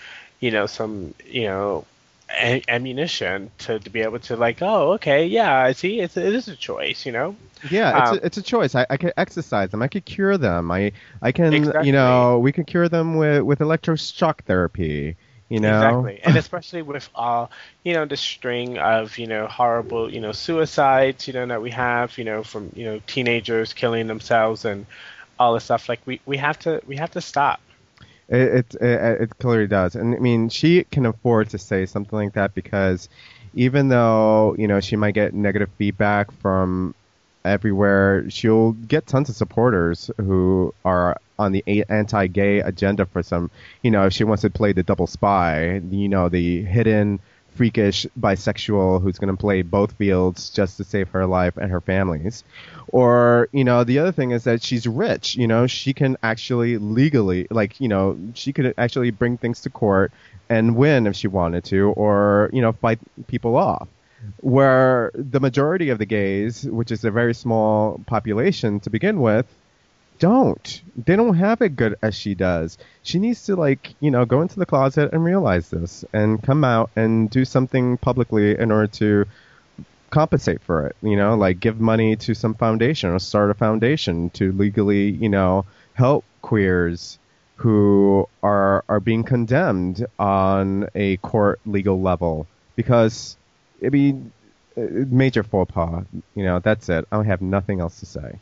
you know some you know a- ammunition to, to be able to like oh okay yeah I see it's it is a choice you know Yeah, it's, Um, a, it's a choice. I, I could exercise them. I could cure them. I I can Exactly. you know we could cure them with with electroshock therapy. You know. Exactly, and especially with all you know the string of you know horrible you know suicides you know that we have you know from you know teenagers killing themselves and all this stuff like we, we have to we have to stop. It, it it it clearly does, and I mean she can afford to say something like that because even though you know she might get negative feedback from everywhere, she'll get tons of supporters who are on the anti-gay agenda for some. You know, if she wants to play the double spy, you know, the hidden freakish bisexual who's going to play both fields just to save her life and her family's. Or, you know, the other thing is that she's rich. You know, she can actually legally, like, you know, she could actually bring things to court and win if she wanted to, or, you know, fight people off. Where the majority of the gays, which is a very small population to begin with, don't. They don't have it good as she does. She needs to like, you know, go into the closet and realize this and come out and do something publicly in order to compensate for it, you know, like give money to some foundation or start a foundation to legally, you know, help queers who are are being condemned on a court legal level because it'd be uh, major faux pas. You know, that's it. I have nothing else to say.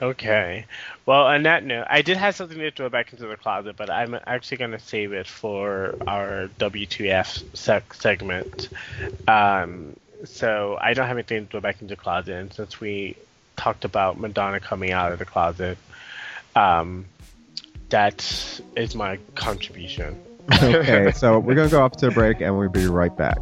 Okay. Well, on that note, I did have something to throw back into the closet, but I'm actually going to save it for our W2F sec- segment. Um, so I don't have anything to throw back into the closet, and since we talked about Madonna coming out of the closet, um, that is my contribution. okay, so we're going to go off to a break, and we'll be right back.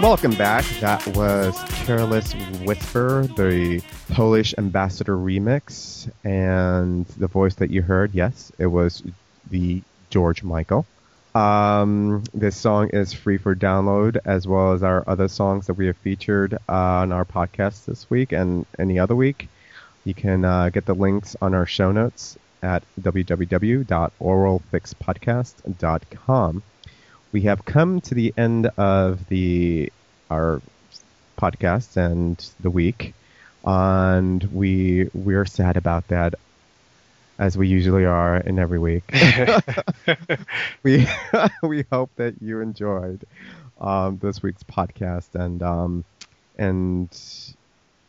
Welcome back. That was Careless Whisper, the Polish Ambassador remix. And the voice that you heard, yes, it was the George Michael. Um, this song is free for download, as well as our other songs that we have featured uh, on our podcast this week and any other week. You can uh, get the links on our show notes at www.oralfixpodcast.com we have come to the end of the our podcast and the week, and we we're sad about that, as we usually are in every week. we we hope that you enjoyed um, this week's podcast and um, and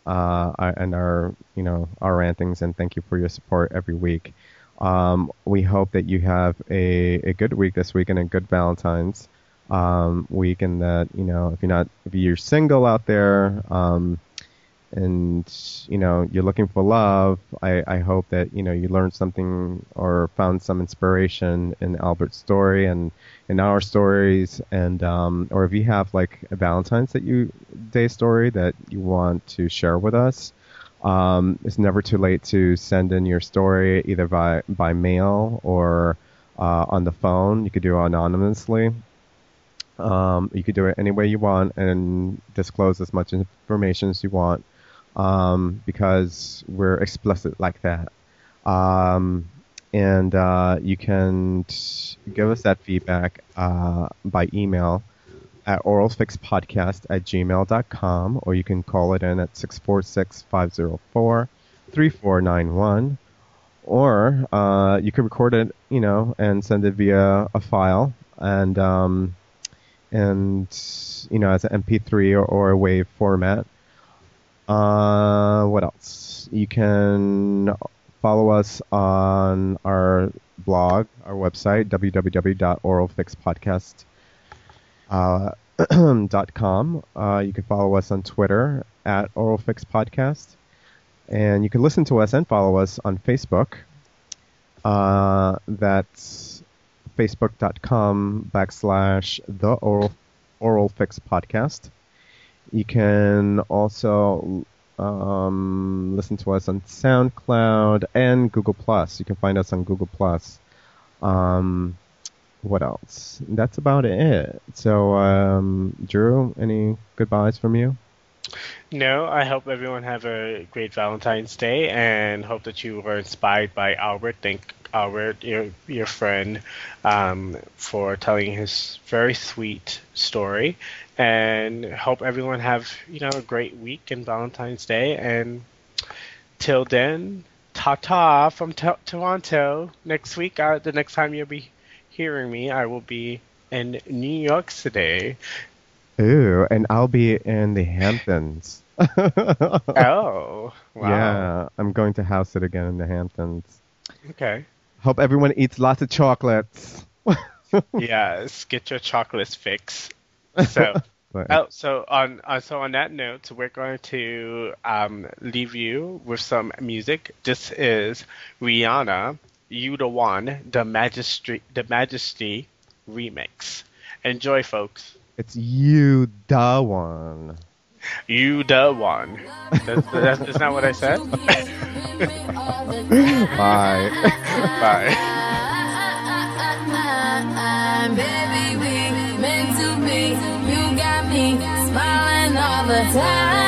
uh, and our you know our rantings and thank you for your support every week. Um, we hope that you have a, a good week this week and a good Valentine's um, week, and that you know if you're not if you're single out there, um, and you know you're looking for love, I, I hope that you know you learned something or found some inspiration in Albert's story and in our stories, and um, or if you have like a Valentine's that you Day story that you want to share with us. Um, it's never too late to send in your story either by by mail or uh, on the phone. You could do it anonymously. Um, you could do it any way you want and disclose as much information as you want um, because we're explicit like that. Um, and uh, you can t- give us that feedback uh, by email at oralfixpodcast at gmail.com or you can call it in at 646-504-3491 or uh, you could record it, you know, and send it via a file and um, and you know as an MP3 or, or a WAV format. Uh, what else? You can follow us on our blog, our website, www.oralfixpodcast.com. Uh, you can follow us on Twitter at oralfixpodcast. And you can listen to us and follow us on Facebook. Uh, that's facebook.com backslash the oral, oral fix podcast. You can also um, listen to us on SoundCloud and Google Plus. You can find us on Google Plus. Um, what else? That's about it. So, um, Drew, any goodbyes from you? No, I hope everyone have a great Valentine's Day and hope that you were inspired by Albert. Thank Albert, your your friend, um, for telling his very sweet story, and hope everyone have you know a great week and Valentine's Day. And till then, ta ta from t- Toronto. Next week, uh, the next time you'll be hearing me, I will be in New York today. Ooh, and I'll be in the Hamptons. oh, wow. Yeah, I'm going to house it again in the Hamptons. Okay. Hope everyone eats lots of chocolates. yes, get your chocolates fix. So, oh, so on uh, so on that note, we're going to um, leave you with some music. This is Rihanna, "You the One," the Majesty, the Majesty remix. Enjoy, folks. It's you the one. You the one. That's, that's, that's not what I said. Bye. Bye. Baby, we meant to be. You got me smiling all the time.